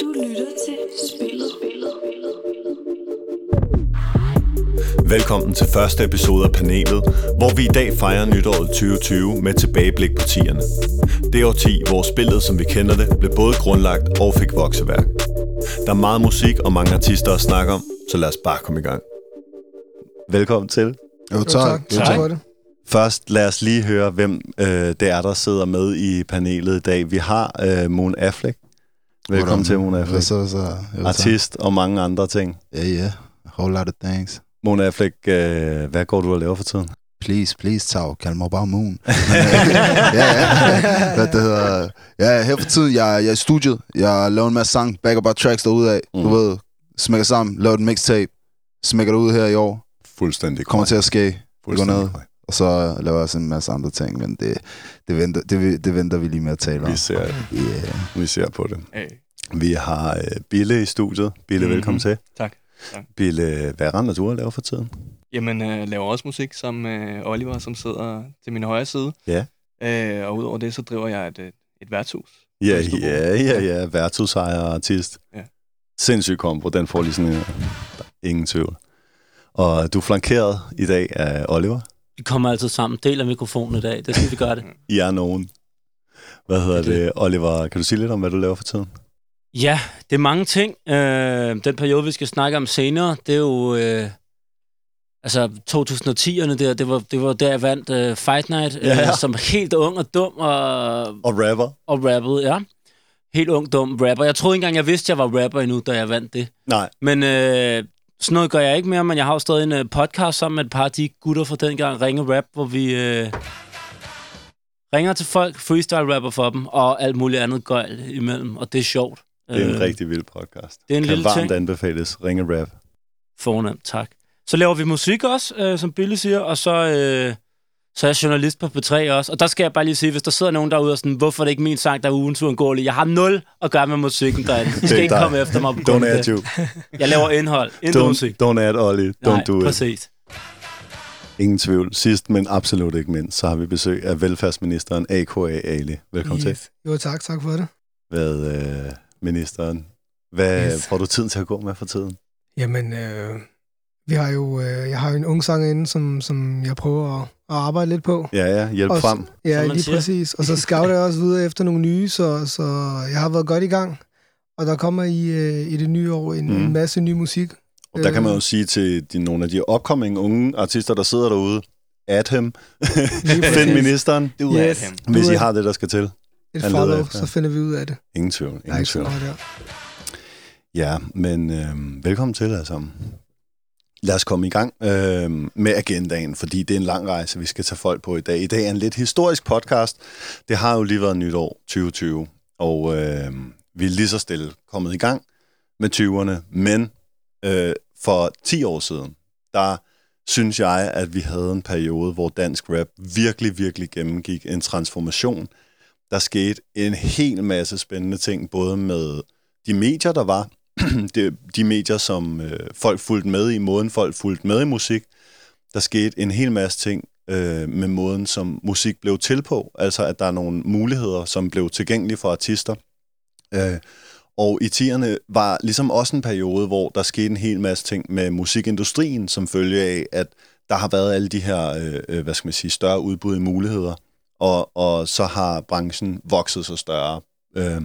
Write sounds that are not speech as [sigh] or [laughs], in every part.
Du lytter til Spillet. Velkommen til første episode af panelet, hvor vi i dag fejrer nytåret 2020 med tilbageblik på tierne. Det årti, hvor spillet, som vi kender det, blev både grundlagt og fik vokseværk. Der er meget musik og mange artister at snakke om, så lad os bare komme i gang. Velkommen til. Jo, tak. tak. Jo, Tak tak. for det. Først lad os lige høre, hvem øh, det er, der sidder med i panelet i dag. Vi har øh, Moon Affleck. Velkommen Hvordan? til, Moon Hvad Affleck. så, så? Jo. Artist og mange andre ting. Ja, ja. A whole lot of things. Moon Affleck, øh, hvad går du og laver for tiden? Please, please, Tag. Kald mig bare Moon. [laughs] Ja, ja. Hvad det hedder. Ja, her for tiden, jeg, jeg er i studiet. Jeg laver en masse sang, backer bare tracks derude af. Du Mm. ved, smækker sammen, laver et mixtape. Smækker det ud her i år. Fuldstændig Kommer til at ske. Fuldstændig ned. korrekt. Og så laver jeg også en masse andre ting, men det, det, venter, det, det venter vi lige med at tale om. Vi ser, Yeah. vi ser på det. Hey. Vi har øh, Bille i studiet. Bille, mm-hmm. Mhm. velkommen til. Tak. Tak. Bille, hvad render du at lave for tiden? Jamen, øh, laver også musik sammen med Oliver, som sidder til min højre side. Ja. Øh, og udover det, så driver jeg et, øh, et værtshus. Ja, ja, ja, ja. Værtshusejer og artist. Ja. Sindssyg kombo. Den får lige sådan en... Ingen tvivl. Og du er flankeret i dag af Oliver. Vi kommer altid sammen. Deler mikrofonen i dag. Det skal vi gøre det. [laughs] I er nogen. Hvad hedder Det det? Oliver, kan du sige lidt om, hvad du laver for tiden? Ja, det er mange ting. Øh, den periode, vi skal snakke om senere, det er jo... Øh, altså, 2010'erne der, det var, det var der, jeg vandt øh, Fight Night, øh, Ja. som helt ung og dum og, Og rapper? og rappede, ja. Helt ung, dum rapper. Jeg troede ikke engang, jeg vidste, jeg var rapper endnu, da jeg vandt det. Nej. Men øh, sådan noget gør jeg ikke mere, men jeg har jo stadig en øh, podcast sammen med et par af de gutter fra dengang, Ringe Rap, hvor vi øh, ringer til folk, freestyle-rapper for dem, og alt muligt andet gøjl imellem, og det er sjovt. Det er en Øh, rigtig vild podcast. det er en kan lille varmt ting. anbefales. Ringe rap. Fornemt, tak. Så laver vi musik også, øh, som Billy siger, og så, øh, så er jeg journalist på P3 også. Og der skal jeg bare lige sige, hvis der sidder nogen derude og sådan, hvorfor er det ikke min sang, der er ugens uundgåelig? Jeg har nul at gøre med musikken derinde. I Det skal ikke dig. komme efter mig på grund Don't af add det. you. Jeg laver indhold, intet musik. Don't, don't add Ollie. Don't Nej, do it. præcis. Ingen tvivl. Sidst, men absolut ikke mindst, så har vi besøg af velfærdsministeren A.K.A. Ali. Velkommen yes. til. Jo, tak. Tak for det. Hvad, øh, ministeren? Hvad yes. Yes. får du tiden til at gå med for tiden? Jamen, øh, vi har jo, øh, jeg har jo en ung sangerinde, som, som jeg prøver at, at arbejde lidt på. Ja, ja. Hjælp Og- frem. Ja, lige siger. præcis. Og så [laughs] scouter jeg også videre efter nogle nye, så, så jeg har været godt i gang. Og der kommer i, øh, i det nye år en, mm. en masse ny musik. Og der kan man jo Øh. sige til de, nogle af de upcoming unge artister, der sidder derude, at ham. [laughs] Find ministeren, Du Yes. er ham. hvis I har det, der skal til. Et Han follow, efter. så finder vi ud af det. Ingen tvivl. Ingen tvivl. Ja, men øh, velkommen til alle sammen. Lad os komme i gang øh, med agendaen, fordi det er en lang rejse, vi skal tage folk på i dag. I dag er en lidt historisk podcast. Det har jo lige været nytår 2020, og øh, vi er lige så stille kommet i gang med 20'erne. Men øh, for 10 år siden, der synes jeg, at vi havde en periode, hvor dansk rap virkelig, virkelig gennemgik en transformation. Der skete en hel masse spændende ting, både med de medier, der var, [clears throat] de, de medier, som øh, folk fulgte med i, måden folk fulgte med i musik. Der skete en hel masse ting øh, med måden, som musik blev til på. Altså, at der er nogle muligheder, som blev tilgængelige for artister. Øh, og i 10'erne var ligesom også en periode, hvor der skete en hel masse ting med musikindustrien, som følge af, at der har været alle de her, øh, øh, hvad skal man sige, større udbud i muligheder. Og, og så har branchen vokset så større. Øh,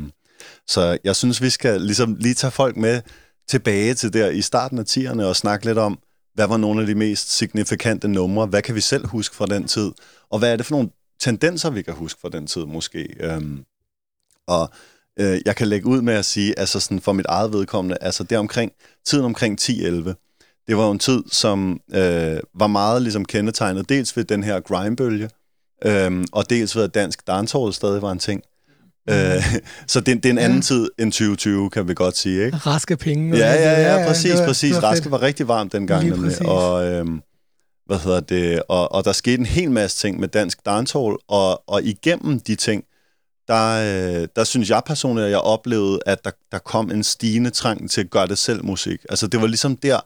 så jeg synes, vi skal ligesom lige tage folk med tilbage til der i starten af 10'erne og snakke lidt om, hvad var nogle af de mest signifikante numre? Hvad kan vi selv huske fra den tid? Og hvad er det for nogle tendenser, vi kan huske fra den tid måske? Øhm, og øh, jeg kan lægge ud med at sige, altså sådan for mit eget vedkommende, altså det omkring, tiden omkring 10-11, det var jo en tid, som øh, var meget ligesom kendetegnet, dels ved den her grime-bølge, øh, og dels ved, at dansk dancehall stadig var en ting. Øh, [laughs] så det, det er en anden Ja. tid end 2020, kan vi godt sige, ikke? Raske penge. Ja, det. ja, ja, præcis, var- præcis. var Raske var rigtig varmt dengang, nemlig. Og, øhm, hvad hedder det, og, og der skete en hel masse ting med dansk dancehall, og, og igennem de ting, der, øh, der synes jeg personligt, at jeg oplevede, at der, der kom en stigende trang til at gøre det selv musik. Altså det var ligesom der,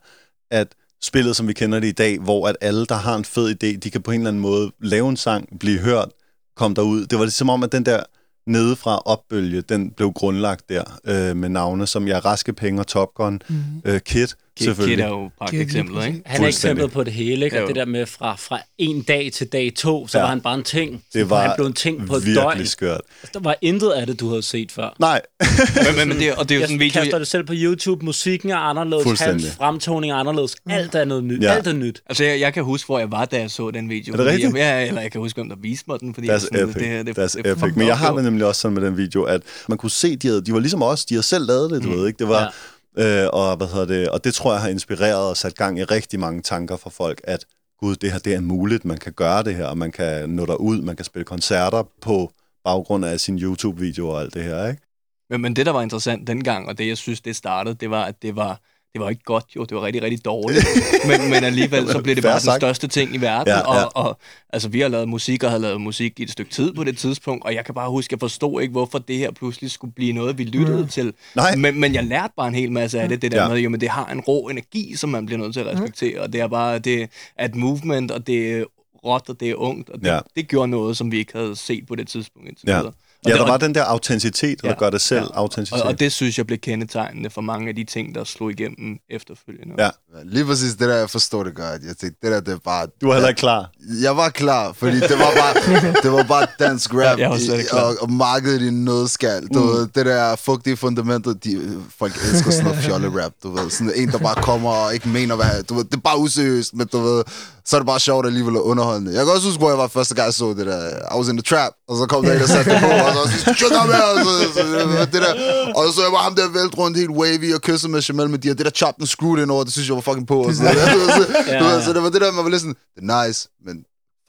at spillet, som vi kender det i dag, hvor at alle, der har en fed idé, de kan på en eller anden måde lave en sang, blive hørt, komme derud. Det var ligesom om, at den der nedefra opbølge, den blev grundlagt der øh, med navne som ja, Raske Penge og Top Gun, Mm. øh, Kid, Kid, selvfølgelig. Kid er jo et Kid, eksempel, ikke? Han er eksemplet på det hele, ikke? Og Jo. det der med fra, fra en dag til dag to, så Ja. var han bare en ting. Det var han blev en ting på et virkelig døgn. skørt. Der var intet af det, du havde set før. Nej, Men, men, men det, og det er jo sådan en Jeg video... kaster det selv på YouTube. Musikken er anderledes. Hans fremtoning er anderledes. Alt er noget nyt. Ja. Alt er nyt. Altså, jeg, jeg kan huske, hvor jeg var, da jeg så den video. Er det rigtigt? Jeg, eller jeg kan huske, om der viste mig den, fordi That's jeg sådan, epic. det, her, det, That's det, epic. Men jeg har det nemlig også sådan med den video, at man kunne se, de, havde, de var ligesom os, de har selv lavet det, du mm. ved ikke? Det var, ja øh, og, hvad hedder det, og det tror jeg har inspireret og sat gang i rigtig mange tanker for folk, at gud, det her det er muligt, man kan gøre det her, og man kan nå derud, man kan spille koncerter på baggrund af sin YouTube-video og alt det her, ikke? Men, men det, der var interessant dengang, og det, jeg synes, det startede, det var, at det var, det var ikke godt, jo. Det var rigtig, rigtig dårligt. [laughs] men, men alligevel, så blev det bare den største ting i verden. Ja, ja. Og, og, altså, vi har lavet musik, og har lavet musik i et stykke tid på det tidspunkt, og jeg kan bare huske, jeg forstod ikke, hvorfor det her pludselig skulle blive noget, vi lyttede Mm. til. Nej. Men, men jeg lærte bare en hel masse af det, det der Ja. med, jo, men det har en rå energi, som man bliver nødt til at respektere, og det er bare, det et movement, og det er råt, og det er ungt, og det, Ja. det gjorde noget, som vi ikke havde set på det tidspunkt indtil Ja. Og Ja, der og- var den der autenticitet, der Ja, gør det selv ja. autenticitet. og, og det synes jeg blev kendetegnende for mange af de ting, der slog igennem efterfølgende. Ja. Lige præcis det der, jeg forstår det godt. Jeg tænkte, det der, det er bare... Du var heller ikke klar. Jeg var klar, fordi det var bare, [laughs] det var bare dansk rap jeg var ikke klar. og, og markedet i nødskal. Du mm. ved, det der fugtige fundamentet, de, folk elsker sådan noget fjolle rap, du ved. Sådan en, der bare kommer og ikke mener, hvad du ved, det er bare useriøst, men du ved, så er det bare sjovt alligevel at underholdende. Jeg kan også huske, hvor jeg var første gang, jeg så det der, I was in the trap, og så kom der en, der satte det på, og så var jeg sådan, "Shut up, man!" og så, så, det, der, og så så jeg bare ham der vælt rundt helt wavy og kysse med Jamel med de her, det der chopped and screwed ind over, det synes jeg var fucking på. Og så, du så, du ved, så det var det der, man var lidt sådan, det er nice, men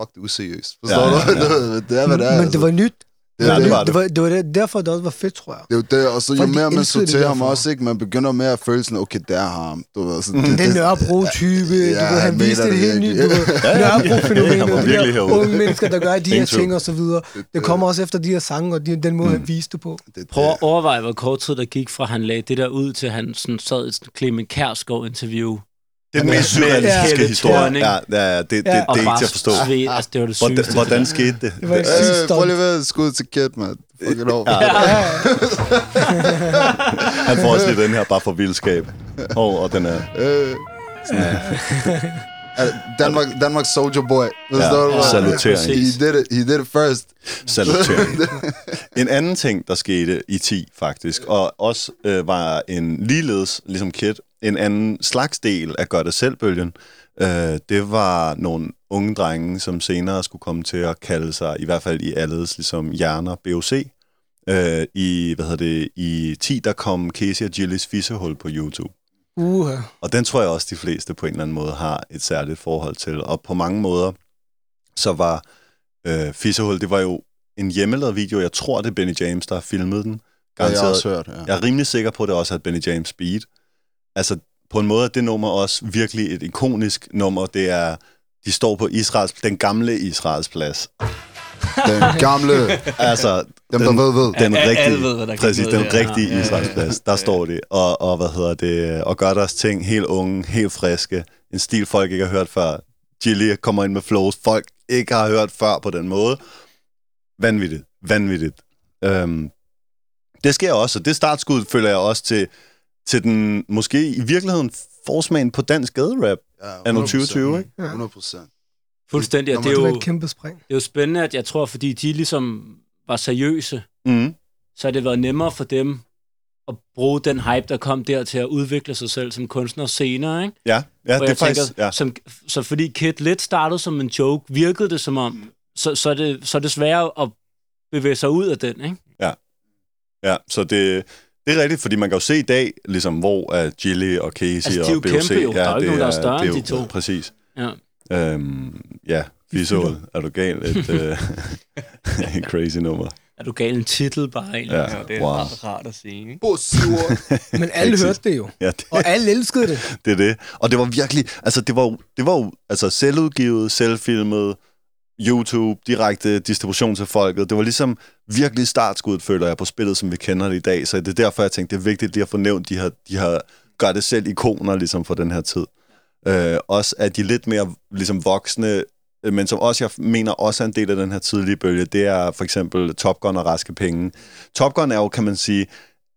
fuck, det er useriøst. Forstår Ja, du? ja, ja. Det, er- det er, hvad det er. Men altså. det var nyt. Det, Ja, er det det. var Det var, det var det, derfor, det også var fedt, tror jeg. Det er jo det, og så jo Folk, de mere man sorterer ham også, ikke? Man begynder med at føle sådan, okay, der er ham. Du ved, så det, Den Nørrebro-type, Ja, du ved, han viste det det helt nyt. Nørrebro-fænomenet, var de herude. unge mennesker, der gør de her ting og så videre. Det kommer også efter de her sange, og de, den måde, han viste det på. det, Prøv at overveje, hvor kort tid der gik fra, han lagde det der ud, til han sådan sad i sådan Clement Kærsgaard-interview. Det er den Ja. mest surrealistiske Ja. historie. Ja, ja, ja, det, det, det, Ja. det er Og ikke til at forstå. Sved, altså, det var det Hvordan, sygeste. hvordan skete det? Det var sygt Øh, prøv lige at skud til Kid, man. Fuck it over. Ja. [laughs] Ja, Han får også lige den her bare for vildskab. Og, og den er... Øh, er- Danmark, Danmark Soldier Boy. Ja, hvad? salutering. He did it, he did it first. Salutering. [laughs] En anden ting, der skete i 10 faktisk, og også øh, var en ligeledes, ligesom Kid, en anden slags del af gør det selv-bølgen, øh, det var nogle unge drenge, som senere skulle komme til at kalde sig, i hvert fald i alles ligesom hjerner, BOC. Øh, I, hvad hedder det, i 10, der kom Casey og Gillies fissehul på YouTube. Uha. Og den tror jeg også, de fleste på en eller anden måde har et særligt forhold til. Og på mange måder, så var øh, Fissehul, det var jo en hjemmelavet video. Jeg tror, det er Benny James, der har filmet den. Ja, jeg har Garanteret. også hørt, ja. Jeg er rimelig sikker på, at det også er Benny James beat. Altså, på en måde er det nummer også virkelig et ikonisk nummer. Det er, de står på Israels, den gamle Israels plads. Den gamle, Altså, dem der den, ved, ved. den Alle rigtige, ved, hvad der præcis, den der. rigtige Ja, Israels plads. Der står det, og, og hvad hedder det, og gør deres ting helt unge, helt friske. En stil, folk ikke har hørt før. Gilly kommer ind med flows, folk ikke har hørt før på den måde. Vanvittigt, vanvittigt. Øhm, det sker også, og det startskud føler jeg også til, til den, måske i virkeligheden, forsmagen på dansk gaderap. Ja, Anno 100%, 2020, ikke? 100 procent. Fuldstændig, og det er Det jo, et kæmpe spring. det er jo spændende, at jeg tror, fordi de ligesom var seriøse, Mm. så har det været nemmere for dem at bruge den hype, der kom der til at udvikle sig selv som kunstner senere, ikke? Ja, ja Hvor det er jeg faktisk... tænker, ja. som, så fordi Kid lidt startede som en joke, virkede det som om, så, så, er, det, så er det sværere at bevæge sig ud af den, ikke? Ja, så det, det er rigtigt, fordi man kan jo se i dag, ligesom, hvor er Gilly og Casey Altså, de er og jo BOC. kæmpe jo. Der er ikke nogen, der er større end de jo- to. Præcis. Ja. Øhm, ja, visual, er du gal? Et, et [laughs] [laughs] crazy nummer. Er du gal en titel bare egentlig? Ja, Ja, det er wow. rart, rart at sige. Ikke? [laughs] Men alle hørte det jo. Ja, det, Og alle elskede det. det er det. Og det var virkelig, altså det var, det var jo altså selvudgivet, selvfilmet, YouTube, direkte distribution til folket. Det var ligesom virkelig startskuddet, føler jeg, på spillet, som vi kender det i dag. Så det er derfor, jeg tænkte, det er vigtigt lige at få nævnt, de her, de har gør det selv ikoner ligesom for den her tid. Øh, også at de lidt mere ligesom voksne øh, men som også, jeg mener, også er en del af den her tidlige bølge, det er for eksempel Top Gun og Raske Penge. Top Gun er jo, kan man sige,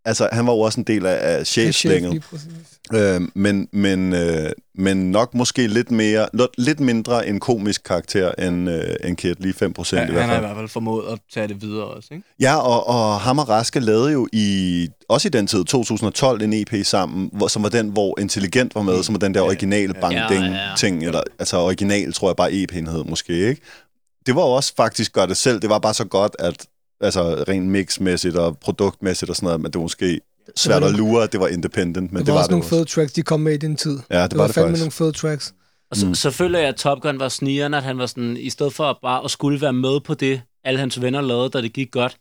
altså han var jo også en del af, af chefslænget. Lige præcis. Øh, men, men, øh, men nok måske lidt mere, lidt- lidt mindre en komisk karakter end, øh, end Kid, lige 5 procent Ja, i hvert han har i fald. hvert fald formået at tage det videre også, ikke? Ja, og, og ham og Raske lavede jo i, også i den tid, 2012, en EP sammen, hvor, som var den, hvor Intelligent var med, som var den der originale Ja, ding ja. ting eller altså original, tror jeg bare EP'en hed måske, ikke? Det var jo også faktisk gør det selv, det var bare så godt, at altså rent mixmæssigt og produktmæssigt og sådan noget, men det var måske svært var at lure, at det var independent, men Men det, var også det nogle også. fede tracks, de kom med i den tid. Ja, det, Det var var det fandme faktisk. nogle fede tracks. Og så, mm. så føler jeg, at Top Gun var snigeren, at han var sådan, i stedet for at bare at skulle være med på det, alle hans venner lavede, da det gik godt,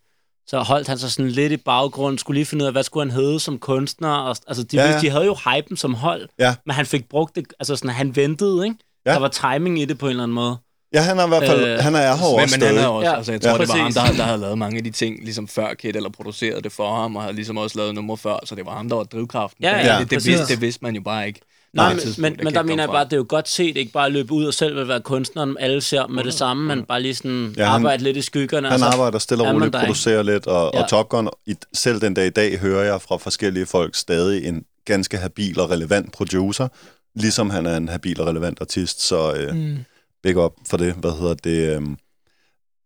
så holdt han sig sådan lidt i baggrunden, skulle lige finde ud af, hvad skulle han hedde som kunstner, og, altså de, Ja, ja, de havde jo hypen som hold, Ja. men han fik brugt det, altså sådan, han ventede, ikke? Ja. Der var timing i det på en eller anden måde. Ja, han er i hvert fald, Øh, han er her Men, også men han er også, Ja, altså jeg tror, ja, det var ham, præcis. der, der havde lavet mange af de ting, ligesom før Kid, eller produceret det for ham, og havde ligesom også lavet nummer før, så det var ham, der var drivkraften. Ja, ja, det, det, vidste, det vidste man jo bare ikke. Nej, men, men, det men der mener jeg bare, at det er jo godt set, ikke bare at løbe ud og selv vil være kunstneren, alle ser med det samme, men bare lige sådan Ja, han- arbejde lidt i skyggerne. Han arbejder stille og roligt, producerer lidt, og, ja. Ja. og Top Gun, i, selv den dag i dag, hører jeg fra forskellige folk stadig en ganske habil og relevant producer, ligesom han er en habil og relevant artist, så øh, mm. Big up for det. Hvad hedder det? Øh,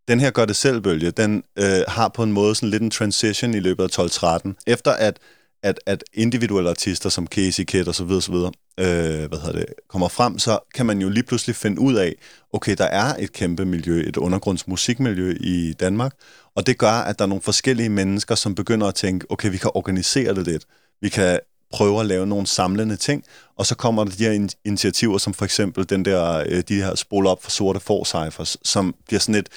den her gør det selvbølge, den øh, har på en måde sådan lidt en transition i løbet af 12-13. Efter at, at, at individuelle artister som Casey Kid og så videre, så videre øh, hvad hedder det, kommer frem, så kan man jo lige pludselig finde ud af, okay, der er et kæmpe miljø, et undergrundsmusikmiljø i Danmark, og det gør, at der er nogle forskellige mennesker, som begynder at tænke, okay, vi kan organisere det lidt. Vi kan prøve at lave nogle samlende ting, og så kommer der de her in- initiativer, som for eksempel den der, øh, de her spol op for sorte for cyphers, som bliver sådan et,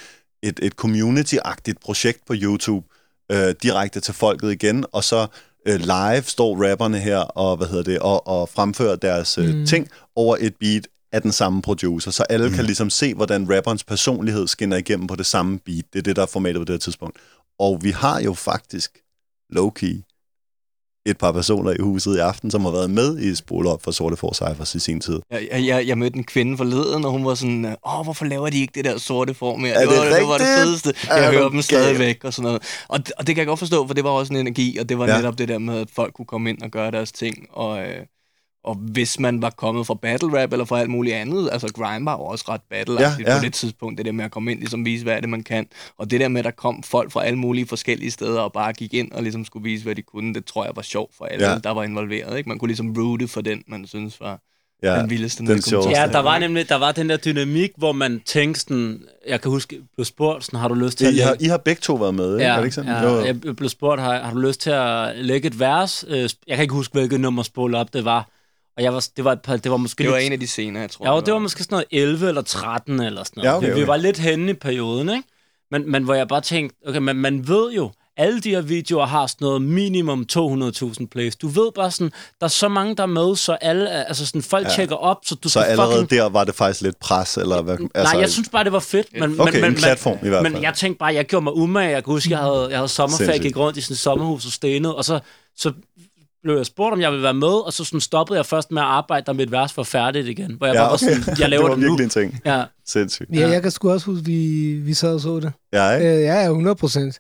et, et community-agtigt projekt på YouTube, øh, direkte til folket igen, og så øh, live står rapperne her og hvad hedder det og, og fremfører deres øh, Mm. ting over et beat af den samme producer, så alle mm. kan ligesom se, hvordan rapperens personlighed skinner igennem på det samme beat. Det er det, der er formatet på det her tidspunkt. Og vi har jo faktisk low-key et par personer i huset i aften, som har været med i Spol op for Sorte For Cyphers i sin tid. Jeg, jeg, jeg, mødte en kvinde forleden, og hun var sådan, åh, hvorfor laver de ikke det der sorte form mere? Er det var, det var det fedeste. Er Jeg du hører dem stadigvæk og sådan noget. Og, og det kan jeg godt forstå, for det var også en energi, og det var ja. netop det der med, at folk kunne komme ind og gøre deres ting. Og, øh, og hvis man var kommet fra battle rap eller fra alt muligt andet, altså grime var jo også ret battle Ja, ja, på det tidspunkt, det der med at komme ind, ligesom vise, hvad er det, man kan. Og det der med, at der kom folk fra alle mulige forskellige steder og bare gik ind og ligesom skulle vise, hvad de kunne, det tror jeg var sjovt for alle, Ja. der var involveret. Ikke? Man kunne ligesom roote for den, man synes var Ja, den vildeste. den det kom til sjoveste. Ja, der var nemlig der var den der dynamik, hvor man tænkte sådan, jeg kan huske, blev spurgt sådan, har du lyst til at I, har. I har begge to været med, ikke? er Ja, det ikke sådan? ja, Jo, jeg blev spurgt, har, har du lyst til at lægge et vers? Øh, Jeg kan ikke huske, hvilket nummer spol op det var. Og jeg var, det, var et par, det var måske Det var lidt, en af de scener, jeg tror. Ja, og det var måske sådan noget 11 eller 13 eller sådan noget. Ja, okay, Vi, vi okay. var lidt henne i perioden, ikke? Men, men hvor jeg bare tænkte, okay, men man ved jo, alle de her videoer har sådan noget minimum 200.000 plays. Du ved bare sådan, der er så mange, der er med, så alle, altså sådan, folk Ja. tjekker op, så du Så skal allerede fucking... der var det faktisk lidt pres, eller hvad? Altså, Nej, jeg synes bare, det var fedt. Men, Okay, men, men, en platform i hvert fald. Men jeg tænkte bare, jeg gjorde mig umage. Jeg kan huske, jeg havde, jeg havde sommerferie, gik rundt i sådan et sommerhus og stenede, og så, så blev jeg spurgt, om jeg ville være med, og så sådan stoppede jeg først med at arbejde, da mit vers var færdigt igen. Hvor jeg Ja, bare var okay. sådan, jeg [laughs] laver det var det, nu. virkelig en ting. Ja, Sindssygt. Ja, jeg kan sgu også huske, vi, vi sad og så det. Ja, ikke? Øh, ja, ja, 100 procent.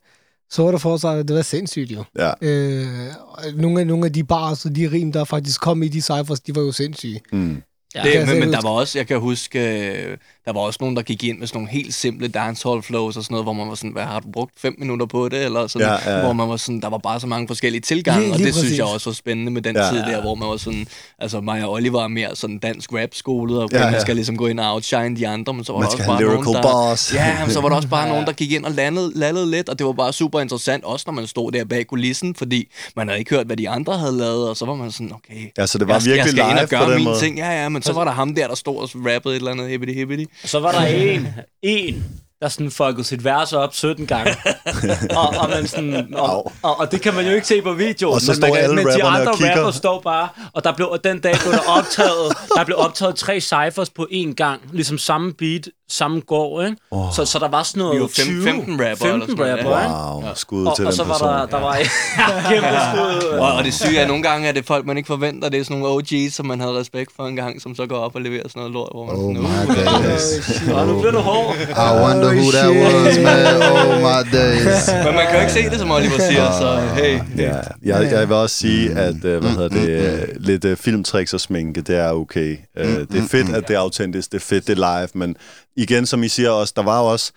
Så der for sig, det var sindssygt jo. Ja. Øh, og nogle, af, nogle af de bars og de rim, der faktisk kom i de cyphers, de var jo sindssyge. Mm. ja. Det, men, men der var også, jeg kan huske, øh, der var også nogen, der gik ind med sådan nogle helt simple dancehall flows og sådan noget, hvor man var sådan, hvad har du brugt fem minutter på det? Eller sådan, Ja, ja, ja. hvor man var sådan, der var bare så mange forskellige tilgange, Lige- og lige det synes jeg præcis. også var spændende med den Ja, ja, tid ja. der, hvor man var sådan, altså mig og Oliver er mere sådan dansk rap skolet, og Ja, ja, man ja. skal ligesom gå ind og outshine de andre, men så var Man der skal også bare nogen, der, boss. Ja, [laughs] men så var der også bare nogen, der gik ind og landede, landede lidt, og det var bare super interessant, også når man stod der bag kulissen, fordi man havde ikke hørt, hvad de andre havde lavet, og så var man sådan, okay, Ja, så det var jeg, virkelig jeg skal ind og live gøre den mine ting. Ja, ja, men så var der ham der, der stod og rappede et eller andet hippity hippity. Så var der [laughs] en, en, der sådan fuckede sit vers op 17 gange. [laughs] og, og, man sådan, og, og, og, det kan man jo ikke se på videoen. Og så men, man står kan, alle men de andre og rapper står bare, og der blev, og den dag blev der optaget, der blev optaget tre cyphers på én gang, ligesom samme beat, samme gård, ikke? Åh. Så, så der var sådan noget Vi var fem- 20, 15 rapper eller 15 sådan noget, rapper, ja. Wow, skud Og, til og den så var person. der, der var [laughs] kæmpe skud. [laughs] Og, og det syge er, at nogle gange er det folk, man ikke forventer. Det er sådan nogle OG's, som man havde respekt for en gang, som så går op og leverer sådan noget lort, hvor man Oh sådan, my days. Og nu bliver du hård. I wonder who that was, man. [laughs] Oh my days. Men man kan jo ikke se det, som Oliver [laughs] siger, så hey. Ja, jeg, jeg vil også sige, at uh, hvad hedder det, øh, lidt uh, filmtricks og sminke, det er okay. Uh, det er fedt, at det er autentisk, det er fedt, det er live, men igen, som I siger også, der var jo også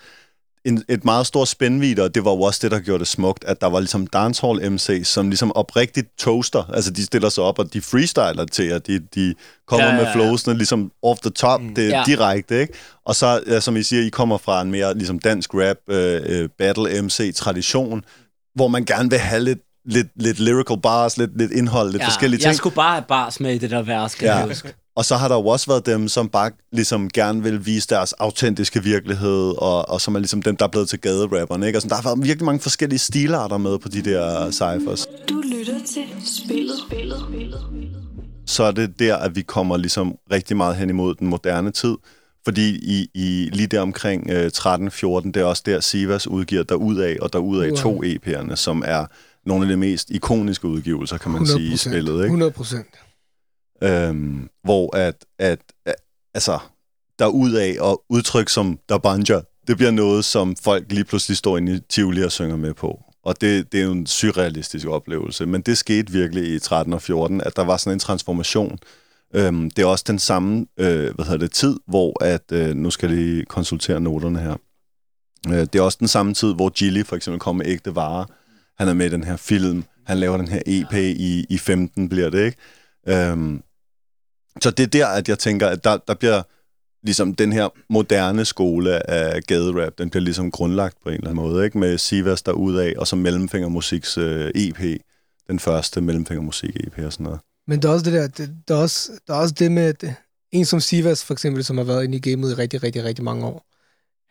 en, et meget stort spændvidde, og det var jo også det, der gjorde det smukt, at der var ligesom dancehall MC, som ligesom oprigtigt toaster, altså de stiller sig op, og de freestyler til, at de, de kommer Ja, ja, ja, med flowsene ligesom off the top, det er Ja. direkte, ikke? Og så, ja, som I siger, I kommer fra en mere ligesom dansk rap, øh, øh, battle MC-tradition, hvor man gerne vil have lidt, lidt, lidt lyrical bars, lidt, lidt indhold, lidt ja, forskellige ting. Jeg skulle bare have bars med i det der vers, kan Ja. jeg huske. Og så har der jo også været dem, som bare ligesom gerne vil vise deres autentiske virkelighed, og, og som er ligesom dem, der er blevet til gaderapperne, ikke? Altså, der har været virkelig mange forskellige stilarter med på de der cyphers. Du lytter til spillet. spillet. spillet. Så er det der, at vi kommer ligesom rigtig meget hen imod den moderne tid, fordi i, i lige der omkring øh, 13-14, det er også der, Sivas udgiver derudaf og derudaf Wow. to EP'erne, som er nogle af de mest ikoniske udgivelser, kan man sige, i spillet. Ikke? 100 procent øhm, hvor at, at, at altså, af og udtryk som der banja, det bliver noget, som folk lige pludselig står inde i Tivoli og synger med på. Og det, det er jo en surrealistisk oplevelse. Men det skete virkelig i 13 og 14, at der var sådan en transformation. Øhm, det er også den samme øh, hvad hedder det, tid, hvor at, øh, nu skal jeg lige konsultere noterne her. Øh, det er også den samme tid, hvor Gilly for eksempel kom med ægte varer. Han er med i den her film. Han laver den her EP i, i 15, bliver det, ikke? Øhm, så det er der, at jeg tænker, at der, der bliver ligesom den her moderne skole af gaderap, den bliver ligesom grundlagt på en eller anden måde, ikke? Med Sivas af og så Mellemfingermusiks øh, EP, den første Mellemfingermusik-EP og sådan noget. Men der er også det der, det, der, er også, der er også det med, at en som Sivas for eksempel, som har været inde i gamet i rigtig, rigtig, rigtig mange år,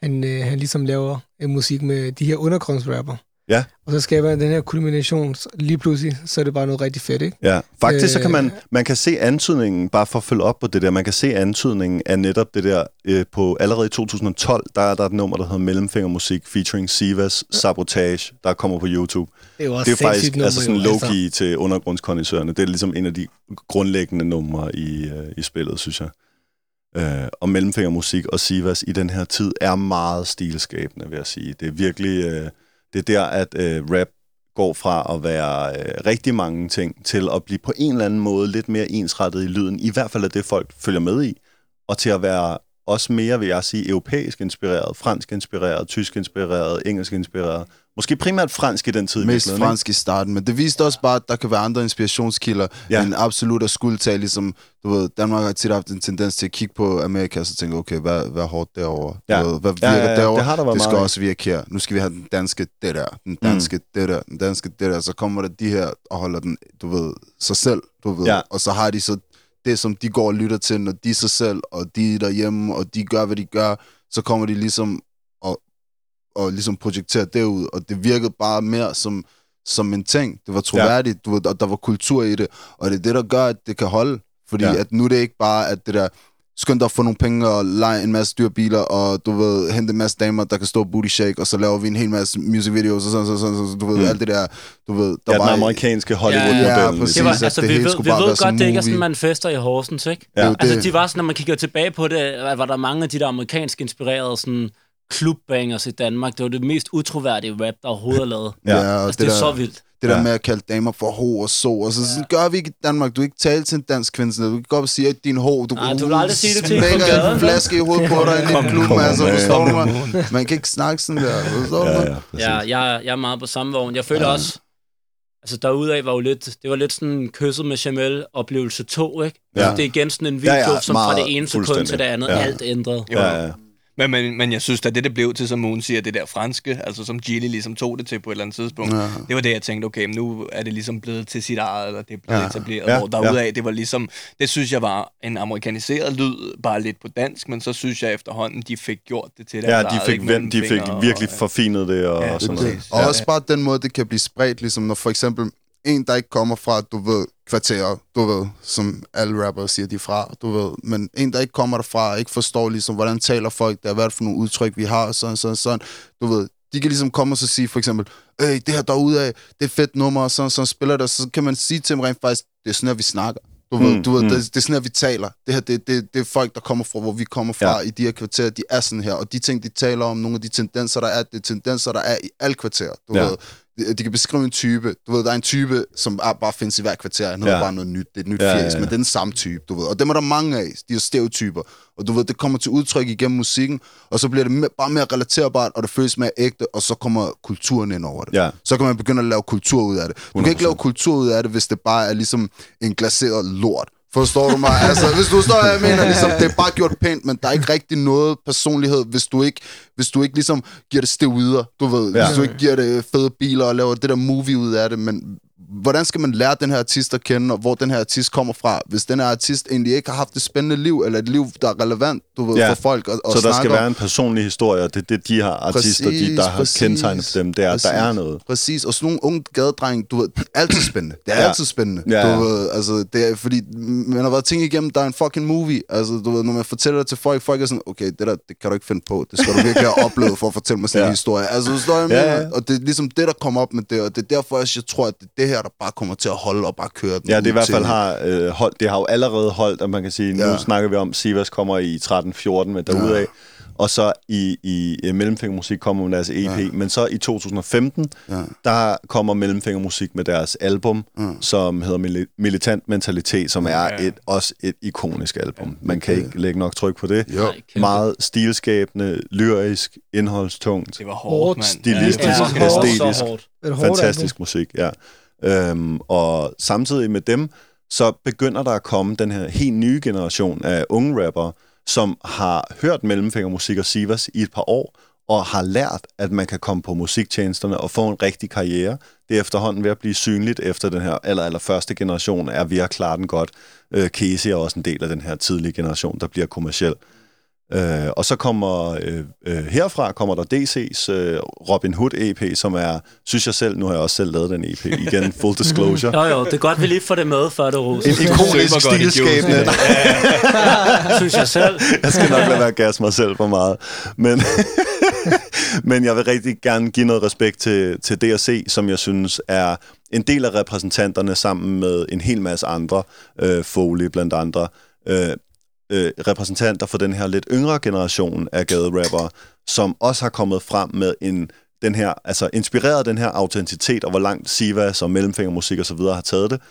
han, øh, han ligesom laver øh, musik med de her undergrundsrapper. Ja. Og så skaber den her kulmination, lige pludselig, så er det bare noget rigtig fedt, ikke? Ja, faktisk øh, så kan Øh. man, man kan se antydningen, bare for at følge op på det der, man kan se antydningen af netop det der, øh, på allerede i 2012, der er der et nummer, der hedder Mellemfingermusik, featuring Sivas Sabotage, der kommer på YouTube. Det er jo Det er faktisk nummer, altså sådan jo, low-key til undergrundskondensørerne. Det er ligesom en af de grundlæggende numre i, øh, i spillet, synes jeg. Øh, og Mellemfingermusik og Sivas i den her tid er meget stilskabende, vil jeg sige. Det er virkelig... Øh, det er der, at øh, rap går fra at være øh, rigtig mange ting til at blive på en eller anden måde lidt mere ensrettet i lyden. I hvert fald af det, folk følger med i. Og til at være også mere, vil jeg sige, europæisk inspireret, fransk inspireret, tysk inspireret, engelsk inspireret. Måske primært fransk i den tid. Mest fransk i starten, men det viste også bare, at der kan være andre inspirationskilder, Ja. ja. end absolut at skulle tage, ligesom, du ved, Danmark har tit haft en tendens til at kigge på Amerika, og så tænke, okay, hvad, hvad er hårdt derovre? Ja. Du ved, hvad Ja, virker ja, ja, derovre? det har der det skal meget også virke her. Nu skal vi have den danske det der, den danske mm. det der, den danske det der, så kommer der de her og holder den, du ved, sig selv, du ved, Ja. og så har de så det, som de går og lytter til, når de er sig selv, og de er derhjemme, og de gør, hvad de gør, så kommer de ligesom og ligesom projekterer det ud, og det virkede bare mere som, som en ting. Det var troværdigt, ja. du ved, og der var kultur i det, og det er det, der gør, at det kan holde. Fordi Ja. ja. at nu er det ikke bare, at det der, skynd dig at få nogle penge og lege en masse dyre biler, og du ved, hente en masse damer, der kan stå booty shake, og så laver vi en hel masse music videos, og sådan, sådan, sådan, sådan du ved, Mm. alt det der, du ved, der Ja, den var... amerikanske Ja, Hollywood-modellen. præcis. Det var, altså, det vi ved, vi ved godt, det ikke er movie. sådan, man fester i Horsens, ikke? Ja. Det er Altså, det. de var sådan, når man kigger tilbage på det, var der mange af de der amerikansk inspirerede sådan, klubbangers i Danmark. Det var det mest utroværdige rap, der overhovedet er lavet. [laughs] Ja. Ja, Altså, det er der, så vildt. Det der Ja. med at kalde damer for ho og så, og så sådan, gør vi ikke i Danmark. Du kan ikke tale til en dansk kvinde, du kan godt sige, at din ho, du, Nej, du vil aldrig sige det til [laughs] en gaden, en flaske i hovedet på dig i en klub, altså, forstår du man. mig? Man kan ikke snakke sådan der, forstår du Ja, mig? ja. Ja, jeg, jeg er meget på samme vogn. Jeg føler Ja. ja. også, altså derudaf var jo lidt, det var lidt sådan kysset med Jamel oplevelse 2, ikke? Ja. Ja. Det er igen sådan en video, Ja, ja, ja, ja, som fra det ene sekund til det andet, Ja. ja. alt ændret. Ja, ja. Men, men, men jeg synes, at det, det blev til, som Moon siger, det der franske, altså som Gilly ligesom tog det til på et eller andet tidspunkt, Ja. det var det, jeg tænkte, okay, men nu er det ligesom blevet til sit eget, eller det er blevet Ja. etableret, Ja, hvor derudaf, ja. det var ligesom, det synes jeg var en amerikaniseret lyd, bare lidt på dansk, men så synes jeg efterhånden, de fik gjort det til deres Ja, de fik, ikke? vendt, de fik virkelig og- forfinet det og, Ja, og sådan det noget. Og Ja, også bare den måde, det kan blive spredt, ligesom når for eksempel en, der ikke kommer fra, du ved, kvarterer, du ved, som alle rappere siger, de er fra, du ved, men en, der ikke kommer derfra, ikke forstår ligesom, hvordan taler folk, der er hvad for nogle udtryk, vi har, sådan, sådan, sådan, du ved, de kan ligesom komme og så sige for eksempel, øh, det her derude af, det er fedt nummer, og sådan, sådan spiller og så kan man sige til dem rent faktisk, det er sådan her, vi snakker. Du ved, Mm, du ved mm. det, det er sådan her, vi taler. Det her, det, det, det er folk, der kommer fra, hvor vi kommer fra Ja. i de her kvarterer, de er sådan her. Og de ting, de taler om, nogle af de tendenser, der er, det er tendenser, der er i alle kvarterer. Du ja. ved, de, kan beskrive en type. Du ved, der er en type, som er, bare findes i hver kvarter. Han Ja. bare noget nyt. Det er et nyt Ja, ja, ja, ja. men det er den samme type, du ved. Og dem er der mange af, de her stereotyper. Og du ved, det kommer til udtryk igennem musikken, og så bliver det mere, bare mere relaterbart, og det føles mere ægte, og så kommer kulturen ind over det. Ja. Så kan man begynde at lave kultur ud af det. Du kan ikke lave kultur ud af det, hvis det bare er ligesom en glaseret lort. Forstår du mig? Altså, hvis du hvad jeg mener, ligesom, det er bare gjort pænt, men der er ikke rigtig noget personlighed, hvis du ikke, hvis du ikke ligesom giver det steroider, du ved. Ja. Hvis du ikke giver det fede biler og laver det der movie ud af det, men hvordan skal man lære den her artist at kende, og hvor den her artist kommer fra, hvis den her artist egentlig ikke har haft et spændende liv, eller et liv, der er relevant, du ved, Ja. for folk at, at Så der skal om. være en personlig historie, og det er det, de her artister, de, der har Præcis, kendetegnet for dem, det er, der præcis. er noget. Præcis, og sådan nogle unge gadedrenge, du ved, er altid spændende. Det er Ja. altid spændende. Ja. Du ved, altså, det er, fordi man har været ting igennem, der er en fucking movie. Altså, du ved, når man fortæller det til folk, folk er sådan, okay, det der, det kan du ikke finde på. Det skal du virkelig have [laughs] oplevet for at fortælle mig sådan Ja. en historie. Altså, du står jeg Ja, ja. Og det er ligesom det, der kommer op med det, og det er derfor, jeg tror, at det det her, der bare kommer til at holde og bare køre den Ja, det i hvert fald har øh, holdt, det har jo allerede holdt, at man kan sige, nu Ja. snakker vi om, Sivas kommer i 13-14 med derudaf, Ja. og så i, i øh, Mellemfingermusik kommer med deres EP, ja. men så i 2015, Ja. der kommer Mellemfingermusik med deres album, Ja. som hedder Mili- Militant Mentalitet, som er Ja. et, også et ikonisk album. Man kan ikke lægge nok tryk på det. Jo. Nej. Meget stilskabende, lyrisk, indholdstungt, Det var Hårdt, hårdt, mand. stilistisk, Ja, Æstetisk. hårdt, hårdt fantastisk musik, ja. Øhm, og samtidig med dem, så begynder der at komme den her helt nye generation af unge rappere, som har hørt mellemfingermusik og Sivas i et par år, og har lært, at man kan komme på musiktjenesterne og få en rigtig karriere. Det er efterhånden ved at blive synligt efter den her aller, aller første generation, er ved at klare den godt. Øh, Casey er også en del af den her tidlige generation, der bliver kommersiel. Øh, og så kommer øh, øh, herfra kommer der DC's øh, Robin Hood EP, som er, synes jeg selv, nu har jeg også selv lavet den EP, igen, [laughs] full disclosure. Jo, jo, det er godt, vi lige får det med, før det roser. En ikonisk stilskabende. juicen. [laughs] synes jeg selv. Jeg skal nok lade være at gas mig selv for meget. Men, [laughs] men jeg vil rigtig gerne give noget respekt til, til DRC, som jeg synes er en del af repræsentanterne sammen med en hel masse andre, øh, Foley blandt andre, øh, øh, repræsentanter for den her lidt yngre generation af gaderapper, som også har kommet frem med en den her, altså inspireret den her autenticitet, og hvor langt Sivas og Mellemfingermusik og så videre har taget det,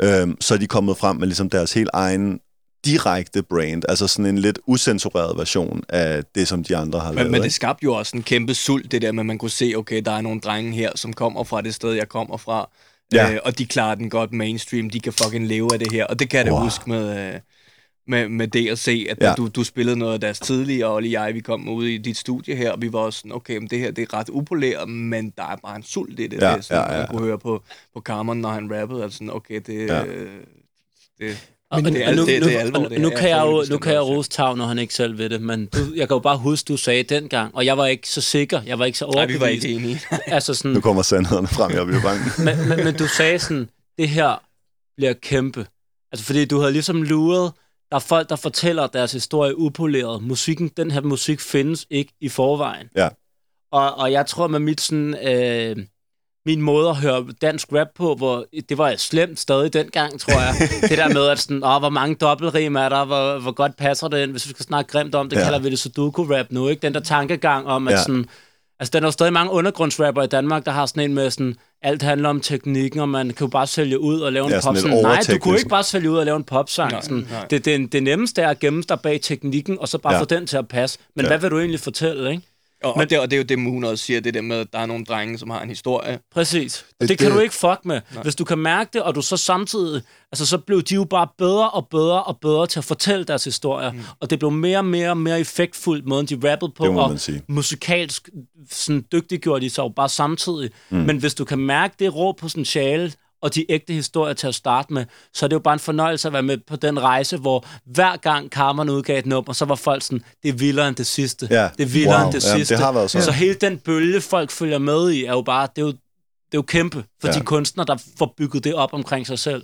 øhm, så er de kommet frem med ligesom deres helt egen direkte brand, altså sådan en lidt usensureret version af det, som de andre har Men, lavet. men det skabte jo også en kæmpe sult, det der med, at man kunne se, okay, der er nogle drenge her, som kommer fra det sted, jeg kommer fra. Ja. Øh, og de klarer den godt mainstream, de kan fucking leve af det her. Og det kan jeg da Wow. huske med, øh, med, med DRC, at Ja. du, du spillede noget af deres tidlige, og og jeg, vi kom ud i dit studie her, og vi var også sådan, okay, men det her det er ret upoleret, men der er bare en sult i det. Ja, det sådan, ja, ja. Man kunne høre på, på Carmen, når han rappede, at sådan, okay, det, Ja. det, Men, det er nu, det- nu, det er alvor, det nu kan jeg jo, nu kan jeg rose Tav, når han ikke selv ved det, men du, jeg kan jo bare huske, du sagde dengang, og jeg var ikke så sikker, jeg var ikke så Nej, vi overbevist. var ikke enige. [laughs] Altså sådan, Nu kommer sandhederne frem, jeg bliver bange. [laughs] men, men, men du sagde sådan, det her bliver kæmpe. Altså fordi du havde ligesom luret, der er folk, der fortæller deres historie upoleret. Musikken, den her musik findes ikke i forvejen. Ja. Og, og jeg tror med mit sådan, øh, min måde at høre dansk rap på, hvor det var slemt stadig dengang, tror jeg. [laughs] det der med, at sådan, åh, hvor mange dobbeltrim er der, hvor, hvor godt passer det ind. Hvis vi skal snakke grimt om det, Ja. kalder vi det sudoku-rap nu, ikke? Den der tankegang om, at ja. sådan, Altså, der er jo stadig mange undergrundsrapper i Danmark, der har sådan en med sådan, alt handler om teknikken, og man kan jo bare sælge ud og lave en Ja, sådan pop. lidt Sådan, nej, du kunne ikke bare sælge ud og lave en popsang. Nej, Sådan, nej. det, det, det nemmeste er at gemme dig bag teknikken, og så bare Ja. få den til at passe. Men ja. hvad vil du egentlig fortælle, ikke? Og, og, det, og det er jo det, Moon også siger, det der med, at der er nogle drenge, som har en historie. Præcis. Det, Det- det kan det- du ikke fuck med. Nej. Hvis du kan mærke det, og du så samtidig... Altså, så blev de jo bare bedre og bedre og bedre til at fortælle deres historier. Mm. Og det blev mere og mere og mere effektfuldt, måden de rappede på. Det må og man sige. musikalsk sådan, dygtiggjorde de sig jo bare samtidig. Mm. Men hvis du kan mærke det rå potentiale, og de ægte historier til at starte med, så er det jo bare en fornøjelse at være med på den rejse, hvor hver gang Carmen udgav et nummer, så var folk sådan, det er vildere end det sidste. Ja. Det er vildere Wow. end det Jamen, sidste. det har været sådan. Så hele den bølge, folk følger med i, er jo bare, det er jo, det er jo kæmpe for Ja. ja. de kunstnere, der får bygget det op omkring sig selv.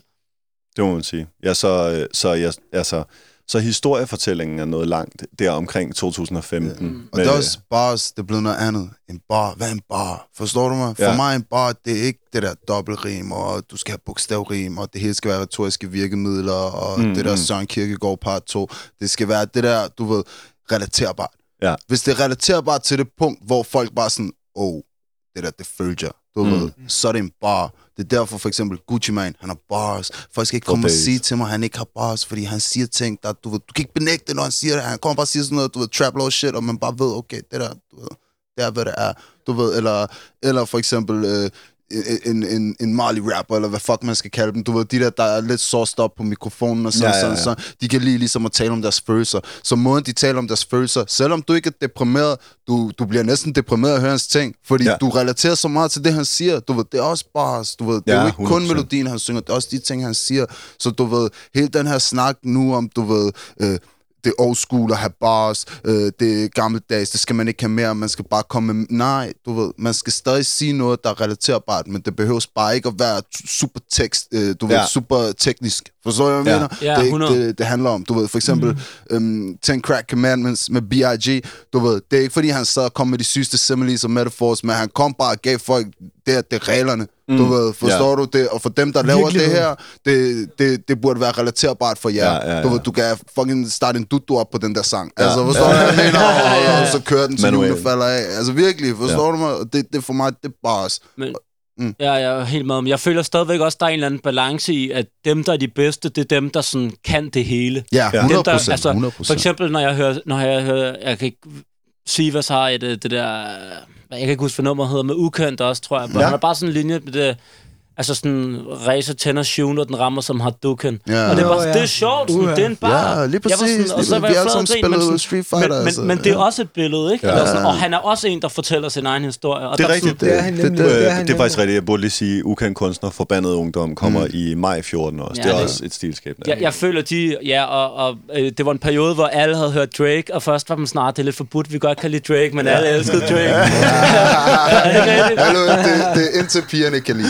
Det må man sige. Ja, så, øh, så, jeg, altså, så historiefortællingen er noget langt der omkring 2015. Og det er også bars, det er blevet noget andet. En bar, hvad en bar? Forstår du mig? For Ja. mig en bar, det er ikke det der dobbeltrim, og du skal have bogstavrim, og det hele skal være retoriske virkemidler, og Mm, mm, det der mm. Søren Kierkegaard part 2. Det skal være det der, du ved, relaterbart. Ja. Hvis det er relaterbart til det punkt, hvor folk bare sådan, oh, det der, det følger. Du Mm. mm. ved, så er det en bar. Det er derfor for eksempel Gucci Mane, han har bars. Folk skal ikke komme og sige til mig, at han ikke har bars, fordi han siger ting, der, du ved, du kan ikke benægte det, når han siger det. Han kommer bare og siger sådan noget, du ved, trap law shit, og man bare ved, okay, det der, du ved, det er, hvad det er. Du ved, eller, eller for eksempel øh, en, en, en Marley-rapper, eller hvad fuck man skal kalde dem. Du ved, de der, der er lidt sauced op på mikrofonen og sådan, Ja, ja, ja, sådan, de kan lige ligesom at tale om deres følelser. Så måden, de taler om deres følelser, selvom du ikke er deprimeret, du, du bliver næsten deprimeret af at høre hans ting, fordi Ja. du relaterer så meget til det, han siger. Du ved, det er også bars, du ved, det Ja, er jo ikke kun 100%. melodien, han synger, det er også de ting, han siger. Så du ved, hele den her snak nu om, du ved, øh, det er old school at have bars, øh, det er gammeldags, det skal man ikke have mere, man skal bare komme med, nej, du ved, man skal stadig sige noget, der er relaterbart, men det behøves bare ikke at være super tekst, øh, du ved, Ja. super teknisk. Forstår du, hvad jeg Ja. mener? Ja, det er ikke 100. det, det handler om. Du ved, for eksempel mm. um, 10 Crack Commandments med B.I.G., du ved, det er ikke fordi, han sad og kom med de sygeste similes og metaphors, men han kom bare og gav folk, det er, det er reglerne. Mm. Du ved, forstår Ja. du det? Og for dem, der laver det Virkeligheden. her, det, det, det burde være relaterbart for jer. Ja, ja, ja. Du ved, du kan fucking starte en dudu op på den der sang. Ja. Altså, forstår du, hvad jeg mener? [laughs] Og, og så kører den, til hjulene falder af. Altså, virkelig, forstår Ja. du mig? Og Det, det for mig, det er bars. Men, Mm. ja, jeg er helt med. Men jeg føler stadigvæk også, der er en eller anden balance i, at dem, der er de bedste, det er dem, der sådan kan det hele. Ja, Ja. 100 Dem, der, procent. altså, 100 For eksempel, når jeg hører, når jeg hører, jeg kan ikke, Sivas har et, det der, jeg kan ikke huske, hvad nummeret hedder, med ukendt også, tror jeg. Men Ja. han har bare sådan en linje med det, altså sådan, racer, tænder, shune, og den rammer som har dukken. Ja. Og det er bare, ja. det er sjovt, sådan, Uha. det er en bar. Ja, lige Jeg var præcis. og så var vi jeg alle sammen men spillede sådan- Street Fighter, Men, altså. men, men det er også et billede, ikke? Ja. Eller sådan, og han er også en, der fortæller sin egen historie. Og Det er der rigtigt. Det er han Det- nemlig. det- Det, Det, er han det er faktisk rigtigt. Jeg burde lige sige, ukendt kunstner, forbandet ungdom, kommer mm. i maj 14 også. Ja, det er det- også et stilskabende. Jeg, jeg føler, de... Ja, og, og øh, det var en periode, hvor alle havde hørt Drake, og først var man snart, det er lidt forbudt, vi godt kan lide Drake, men ja. alle elskede Drake. [laughs] [laughs] Hallo, det, er indtil pigerne kan lide.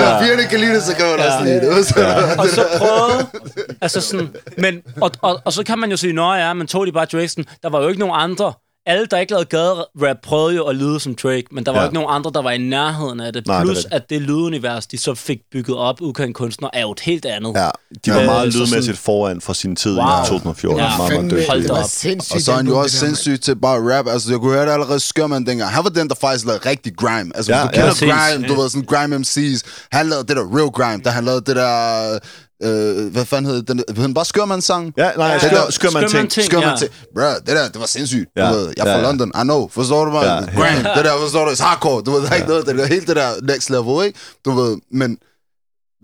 Ja. Ja. pigerne kan lide det, så kan man Ja. også lide det. Så, og så prøvede... [laughs] Altså sådan... Men, og, og, og så kan man jo sige, nå ja, men tog de bare sådan, Der var jo ikke nogen andre... Alle, der ikke lavede gaderap, prøvede jo at lyde som Drake, men der var Ja. ja. ikke nogen andre, der var i nærheden af det. Nej, det Plus, rigtigt. at det lydunivers, de så fik bygget op, ukendt kunstner, er jo et helt andet. Ja, de var Øh, meget lydmæssigt sådan- foran for sin tid Wow. i 2014. Ja, meget, meget. Hold det da op. sindssygt. og så er han jo også det der, mand. sindssyg til bare rap. Altså, jeg kunne høre det allerede skørmand dengang. Han var den, der faktisk lavede rigtig grime. Altså, Ja, hvis du ja, kender præcis. grime, du ved, sådan grime MC's. Han lavede det der real grime, da han lavede det der... Øh, hvad fanden hed den? Hed den bare Skørmands sang? Ja, nej, Ja. skør, skør man Skør ting. man ting. Skørmand ja. til. Bro, det der, det var sindssygt. Ja. Du ved, jeg er Ja, fra ja. London, I know. Forstår du mig? Ja, Ja, grime, det der, forstår du? It's hardcore. Du ved, der er ikke noget, det er helt det der next level, ikke? Du ved, men...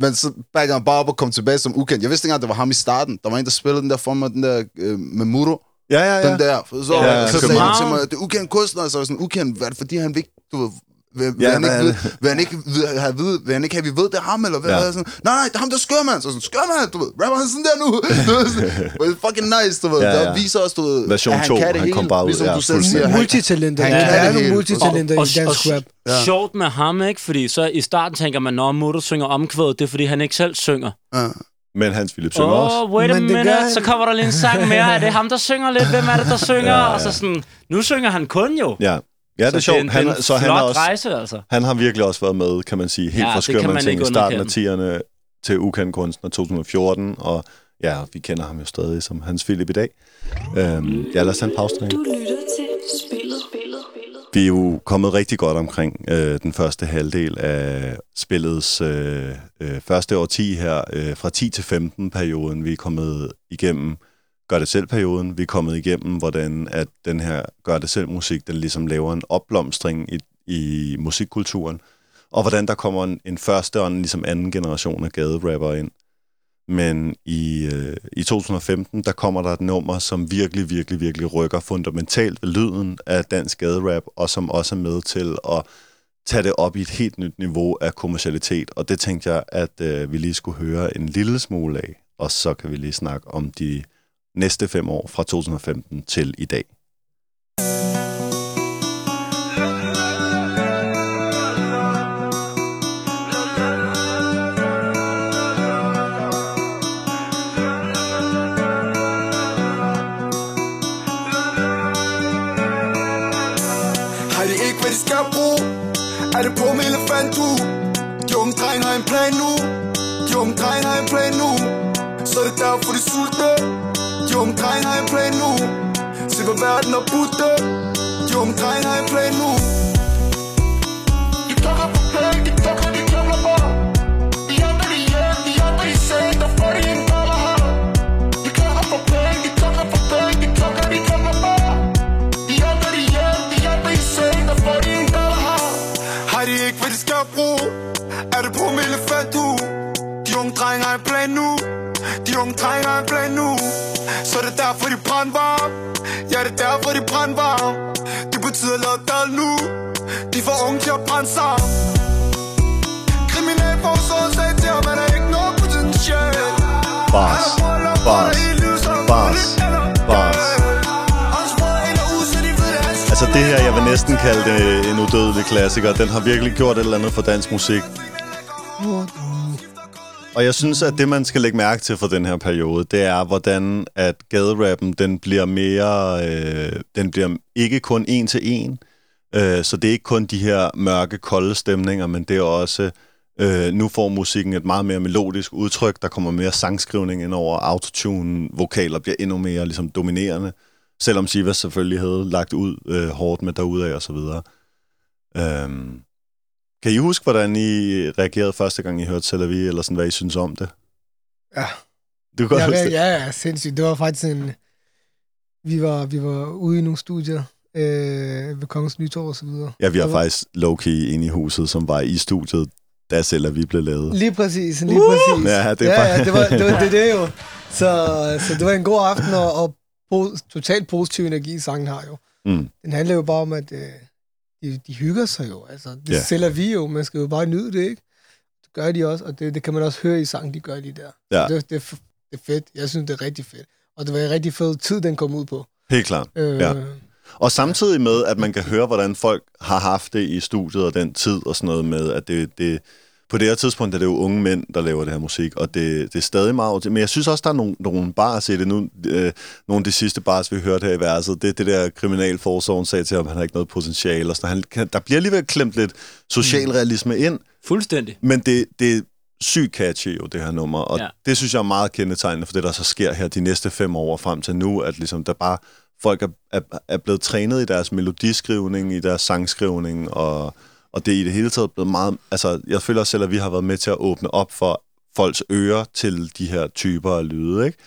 Men så backer han bare op og kom tilbage som ukendt. Jeg vidste ikke engang, det var ham i starten. Der var en, der spillede den der for mig, den der øh, med Muro. Ja, ja, ja. Den der. Så, Ja, ja, så sagde han til mig, det er ukendt kunstner. Så var sådan, ukendt, hvad er det, fordi han vil ikke, du ved, vil, vil, Ja, han ikke vide, vil han ikke vide, have, vide, vil han ikke have, vi ved, det er ham, eller hvad? Ja. Ja. Sådan, nej, nej, det er ham, der skør, mand. Så sådan, skør, mand, du ved, rapper han sådan der nu? [laughs] du ved, sådan, [laughs] er fucking nice, du ved. Ja, Ja, ja. Der viser også, du ved, Version at han to, kan det han hele, kom bare ud, Ligesom ja, du selv siger, han, Multitalenter. han Der kan er det hele. multitalenter og, i dansk og, rap. Ja. Sjovt med ham, ikke? Fordi så i starten tænker man, når Mutter synger omkvædet, det er fordi, han ikke selv synger. Ja. Men Hans Philip synger Åh, også. oh, wait a Men det gør minute, han. så kommer der lige en sang mere. Er det ham, der synger lidt? Hvem er det, der [laughs] synger? Ja, ja, ja. ja. Og så sådan, nu synger han kun jo. Ja, ja det er så sjovt. Det er, Han, en så han er også, rejse, altså. han har virkelig også været med, kan man sige, helt Ja, fra ikke i starten af underkende. 10'erne til ukendt kunstner 2014, og ja, vi kender ham jo stadig som Hans Philip i dag. Øhm, ja, lad os tage en pause. Du lytter til spillet. spillet. Vi er jo kommet rigtig godt omkring øh, den første halvdel af spillets øh, øh, første årti her, øh, fra 10 til 15 perioden. Vi er kommet igennem gør det selv perioden. Vi er kommet igennem, hvordan at den her gør det selv musik, den ligesom laver en opblomstring i, i musikkulturen, og hvordan der kommer en, en første og en ligesom anden generation af gaderapper ind. Men i, øh, i 2015, der kommer der et nummer, som virkelig, virkelig, virkelig rykker fundamentalt ved lyden af dansk gaderap, og som også er med til at tage det op i et helt nyt niveau af kommercialitet. Og det tænkte jeg, at øh, vi lige skulle høre en lille smule af, og så kan vi lige snakke om de næste fem år fra 2015 til i dag. Har de ikke, hvad de skal bruge? Er det på med elefantu? De unge drenge har en plan nu De unge drenge har en plan nu Så er det derfor de sulte de unge drenge har en plan nu. Se hvad verden har budt det De unge drenge de brandvarm Det betyder lockdown nu De får unge til at brænde sammen Kriminalforsorgen sagde til ham, at der ikke noget potentiale Bars, bars, bars, bars. Altså det her, jeg vil næsten kalde det en udødelig klassiker. Den har virkelig gjort et eller andet for dansk musik. Og jeg synes, at det, man skal lægge mærke til for den her periode, det er, hvordan at gaderappen, den bliver mere... Øh, den bliver ikke kun en til en. Øh, så det er ikke kun de her mørke, kolde stemninger, men det er også... Øh, nu får musikken et meget mere melodisk udtryk. Der kommer mere sangskrivning ind over autotune. Vokaler bliver endnu mere ligesom, dominerende. Selvom Sivas selvfølgelig havde lagt ud øh, hårdt med derudad og så videre. Øhm, kan I huske, hvordan I reagerede første gang, I hørte Tel eller sådan, hvad I synes om det? Ja. Du kan godt Ja, huske det? ja, ja, sindssygt. Det var faktisk en... Vi var, vi var ude i nogle studier øh, ved Kongens Nytorv og så videre. Ja, vi har var- faktisk low-key inde i huset, som var i studiet, da Tel blev lavet. Lige præcis, lige præcis. Ja, det er ja, bare- ja, det var det, var, det, det jo. [laughs] Så, så det var en god aften, og, og po- totalt positiv energi, sangen har jo. Mm. Den handler jo bare om, at øh, de, de hygger sig jo. Altså, det Ja. sælger vi jo. Man skal jo bare nyde det, ikke? Det gør de også, og det, det kan man også høre i sangen, de gør lige der. Ja. Så det, det, er det er fedt. Jeg synes, det er rigtig fedt. Og det var en rigtig fed tid, den kom ud på. Helt klart. Øh, Ja. Og samtidig med, at man kan høre, hvordan folk har haft det i studiet og den tid og sådan noget med, at det, det på det her tidspunkt er det jo unge mænd, der laver det her musik, og det, det er stadig meget... Men jeg synes også, der er nogle, nogle bars i det nu. Øh, nogle af de sidste bars, vi hørte her i verset, det er det der kriminalforsorgen sagde til ham, han har ikke noget potentiale. Og sådan. Han, der bliver alligevel klemt lidt socialrealisme ind, Fuldstændig. men det, det er sygt catchy jo, det her nummer, og. Ja. det synes jeg er meget kendetegnende for det, der så sker her de næste fem år frem til nu, at ligesom der bare folk er, er, er blevet trænet i deres melodiskrivning, i deres sangskrivning, og, og det er i det hele taget blevet meget... Altså, jeg føler også selv, at vi har været med til at åbne op for folks ører til de her typer af lyde, ikke?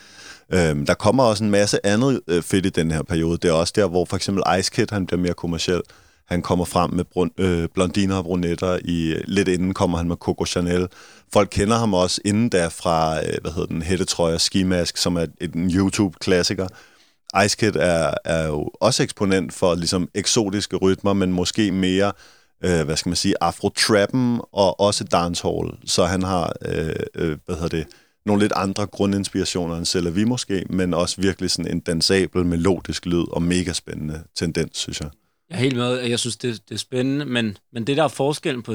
Øhm, der kommer også en masse andet øh, fedt i den her periode. Det er også der, hvor for eksempel Ice Kid, han bliver mere kommerciel. Han kommer frem med brun, øh, blondiner og brunetter. I, øh, lidt inden kommer han med Coco Chanel. Folk kender ham også inden da fra, øh, hvad hedder den, hættetrøje og skimask, som er en YouTube-klassiker. Ice Kid er, er jo også eksponent for ligesom eksotiske rytmer, men måske mere, øh, hvad skal man sige, afro-trappen og også dancehall. Så han har, øh, øh, hvad hedder det, nogle lidt andre grundinspirationer end selv vi måske, men også virkelig sådan en dansabel, melodisk lyd og mega spændende tendens, synes jeg. Jeg er helt med, jeg synes, det, det er spændende, men, men det der er forskellen på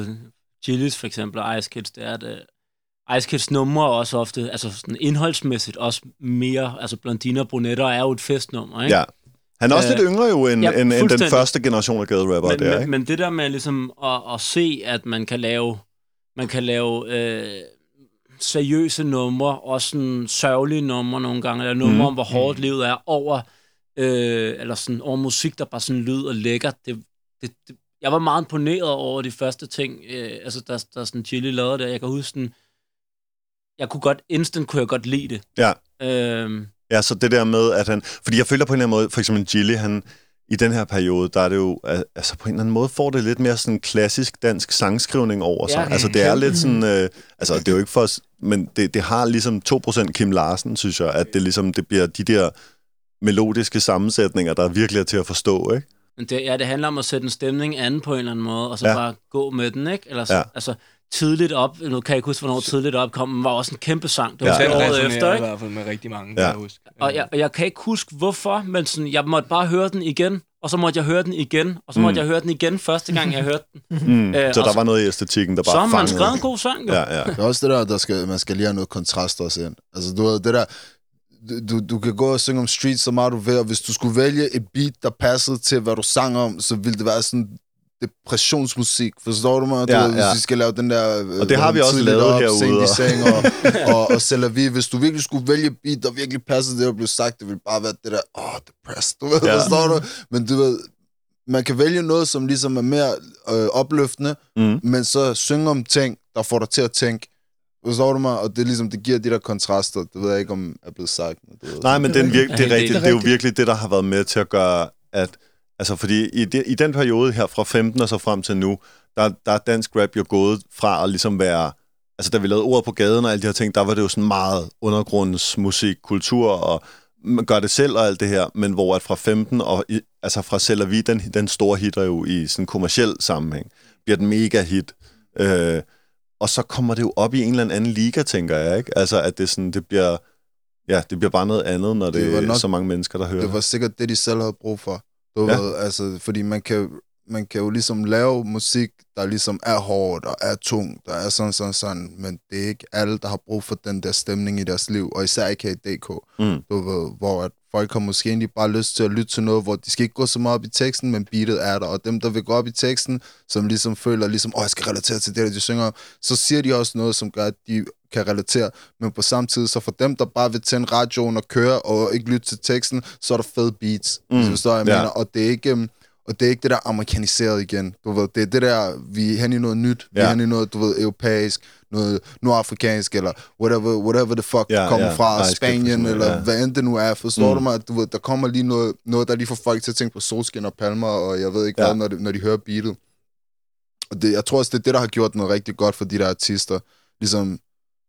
Chili's for eksempel og Ice Kids, det er, at uh, Ice Kids numre også ofte, altså sådan indholdsmæssigt, også mere, altså blondiner og brunetter er jo et festnummer, ikke? Ja. Han er også Øh, lidt yngre jo end, ja, end, end den første generation af gaderapper men, der, ikke? men det der med ligesom at, at se, at man kan lave, man kan lave øh, seriøse numre, også sådan sørgelige numre nogle gange, eller numre mm. om, hvor hårdt livet er over, øh, eller sådan over musik, der bare sådan lyder lækkert. Det, det, det, jeg var meget imponeret over de første ting, øh, altså der, der sådan Chili lavede der. Jeg kan huske sådan, jeg kunne godt, instant kunne jeg godt lide det. Ja. Øhm, Ja, så det der med, at han... Fordi jeg føler på en eller anden måde, for eksempel Gilly, han i den her periode, der er det jo, al- altså på en eller anden måde får det lidt mere sådan klassisk dansk sangskrivning over sig. Ja, altså det er lidt sådan, øh, altså det er jo ikke for, os- men det, det har ligesom 2% Kim Larsen, synes jeg, at det ligesom, det bliver de der melodiske sammensætninger, der virkelig er til at forstå, ikke? Men det, ja, det handler om at sætte en stemning anden på en eller anden måde, og så Ja. bare gå med den, ikke? Eller så, ja. altså, tidligt op, nu kan jeg ikke huske, hvornår tidligt op kom, men var også en kæmpe sang. Det Ja. var ja. året resonerer efter, i ikke? hvert fald med rigtig mange, Ja. ja. kan jeg huske. Og jeg, og jeg kan ikke huske, hvorfor, men sådan, jeg måtte bare høre den igen, og så måtte jeg høre den igen, og så måtte Mm. jeg høre den igen første gang, jeg hørte den. [laughs] Mm. Øh, så der så- var noget i æstetikken, der Så bare har man fangede. skrevet en god sang, jo. Ja, ja. Det er også det der, der skal, man skal lige have noget kontrast også ind. Altså, du ved, det der, du, du kan gå og synge om street så meget du vil, og hvis du skulle vælge et beat, der passede til, hvad du sang om, så ville det være sådan depressionsmusik. Forstår du mig? Du Ja, ved, hvis ja. vi skal lave den der... øh, Og det har vi også tidligt lavet op, herude, seng og, [laughs] og, og la vie. Hvis du virkelig skulle vælge et beat, der virkelig passede det, der blev sagt, det ville bare være det der, åh, oh, depressed, du ved, Ja. forstår du? Men du ved, man kan vælge noget, som ligesom er mere øh, opløftende, Mm. men så synge om ting, der får dig til at tænke. Forstår du mig? Og det ligesom, det giver de der kontraster. Det ved jeg ikke, om er blevet sagt. Men du ved. Nej, men det er, virke, det er det er rigtigt. Det er jo virkelig det, der har været med til at gøre, at... Altså, fordi i, det, i den periode her, fra 15 og så frem til nu, der, der er dansk rap jo gået fra at ligesom være... Altså, da vi lavede ord på gaden og alle de her ting, der var det jo sådan meget undergrundsmusik, kultur og man gør det selv og alt det her, men hvor at fra 15 og i, altså fra Selv Vi, den, den store hitter jo i sådan kommersiel sammenhæng, bliver den mega hit. Øh, og så kommer det jo op i en eller anden liga, tænker jeg, ikke? Altså, at det, sådan, det bliver... Ja, det bliver bare noget andet, når det, Det det er nok- så mange mennesker, der hører Det var sikkert det, de selv havde brug for. Du Ja. ved, altså, fordi man kan, man kan jo ligesom lave musik, der ligesom er hårdt og er tung, der er sådan, sådan, sådan, men det er ikke alle, der har brug for den der stemning i deres liv, og især ikke her i DK, Mm. du ved, hvor at folk har måske egentlig bare lyst til at lytte til noget, hvor de skal ikke gå så meget op i teksten, men beatet er der, og dem, der vil gå op i teksten, som ligesom føler, ligesom, åh, jeg skal relatere til det, der de synger så siger de også noget, som gør, at de kan relatere, men på samme tid, så for dem, der bare vil tænde radioen og køre, og ikke lytte til teksten, så er der fede beats, Mm. så jeg Ja. mener, og det er ikke... øhm, og det er ikke det der amerikaniseret igen. Du ved, det er det der, vi er hen i noget nyt. Vi er hen i noget, du ved, europæisk, noget nordafrikansk, eller whatever, whatever the fuck Ja, kommer ja. fra, Ej, skægt for Spanien, eller ja. hvad end det nu er. Forstår Mm. du mig? Du ved, der kommer lige noget, noget, der lige får folk til at tænke på solskin og palmer, og jeg ved ikke ja. hvad, når de, når de hører beatet. Og det, jeg tror også, det er det, der har gjort noget rigtig godt for de der artister. Ligesom,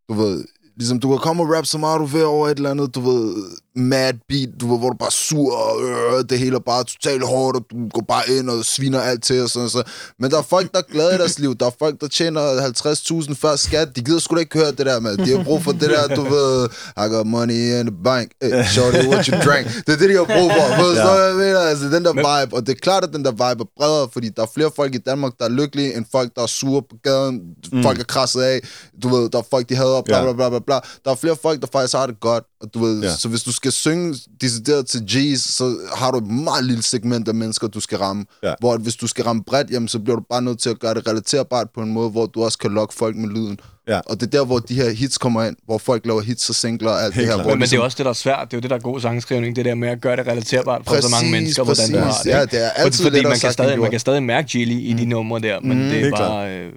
du ved, ligesom du kan komme og rappe så meget, du vil over et eller andet, du ved, mad beat, du ved, hvor du bare sur, og øh, det hele er bare totalt hårdt, og du går bare ind og sviner alt til, og sådan så. Men der er folk, der er glade i deres liv, der er folk, der tjener 50.000 før skat, de gider sgu da ikke høre det der med, de har brug for det der, du ved, I got money in the bank, hey, shorty, what you drink, det er det, de har brug for, ved Ja. ja. jeg mener, altså den der vibe, og det er klart, at den der vibe er bredere, fordi der er flere folk i Danmark, der er lykkelige, end folk, der er sure på gaden, mm. folk er krasset af, du ved, der er folk, de hader, bla, bla, bla, bla, bla. Der er flere folk, der faktisk har det godt, og du ved, Ja. så hvis du skal synge decideret til G's, så har du et meget lille segment af mennesker, du skal ramme. Ja. Hvor at hvis du skal ramme bredt, jamen, så bliver du bare nødt til at gøre det relaterbart på en måde, hvor du også kan lokke folk med lyden. Ja. Og det er der, hvor de her hits kommer ind, hvor folk laver hits og singler og alt Helt det her. Hvor Men, men det er ligesom- også det, der er svært. Det er jo det, der er god sangskrivning. Det der med at gøre det relaterbart for så mange mennesker, hvordan du har det. Ja, det er altid fordi lettere man kan, stadig, man kan stadig mærke Gilly i de numre der, men Mm. det er Helt bare øh,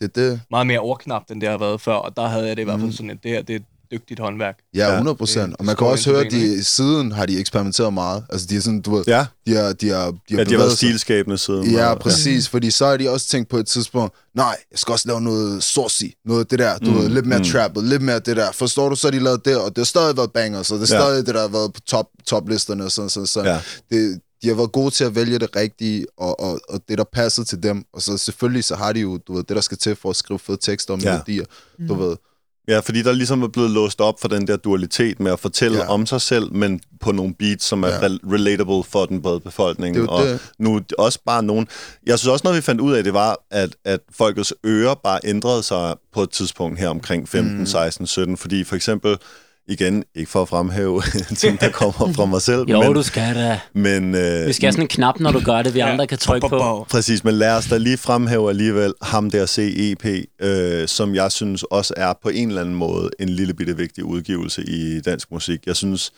Det er det. meget mere overknap, end det har været før. Og der havde jeg det i hvert fald sådan, at det her det et dygtigt håndværk. Ja, Ja, 100 det- procent. det Og man kan også høre, at de, siden har de eksperimenteret meget. Altså, de er sådan, du ved, Ja, de har, de har, de har, ja de har bevæget været stilskabende siden. Ja, og- præcis, fordi så har de også tænkt på et tidspunkt, nej, jeg skal også lave noget saucy, noget af det der, du Mm, mm, ved, lidt mere mm. mm. trappet, lidt mere det der. Forstår du, så har de lavet det, og det har stadig været bangers, og det er Ja. stadig det, der har været på top, toplisterne og sådan, sådan, sådan. Ja. Det, de har været gode til at vælge det rigtige, og, og, og det, der passede til dem. Og så selvfølgelig, så har de jo, du ved, det, der skal til for at skrive fede tekster og Ja. melodier, du ved. Ja, fordi der ligesom er blevet låst op for den der dualitet med at fortælle ja. Om sig selv, men på nogle beats, som er ja. Relatable for den brede befolkning. Det er og det. nu også bare nogen... Jeg synes også, noget vi fandt ud af, det var, at, at folkets ører bare ændrede sig på et tidspunkt her omkring 15, mm. 16, 17, fordi for eksempel, igen, ikke for at fremhæve [laughs] ting, der kommer fra mig selv, Jo, men, du skal da. men øh, Vi skal have sådan en knap, når du gør det, vi andre kan trykke på. Præcis, men lad os da lige fremhæve alligevel ham der CEP, øh, som jeg synes også er på en eller anden måde en lille bitte vigtig udgivelse i dansk musik. Jeg synes,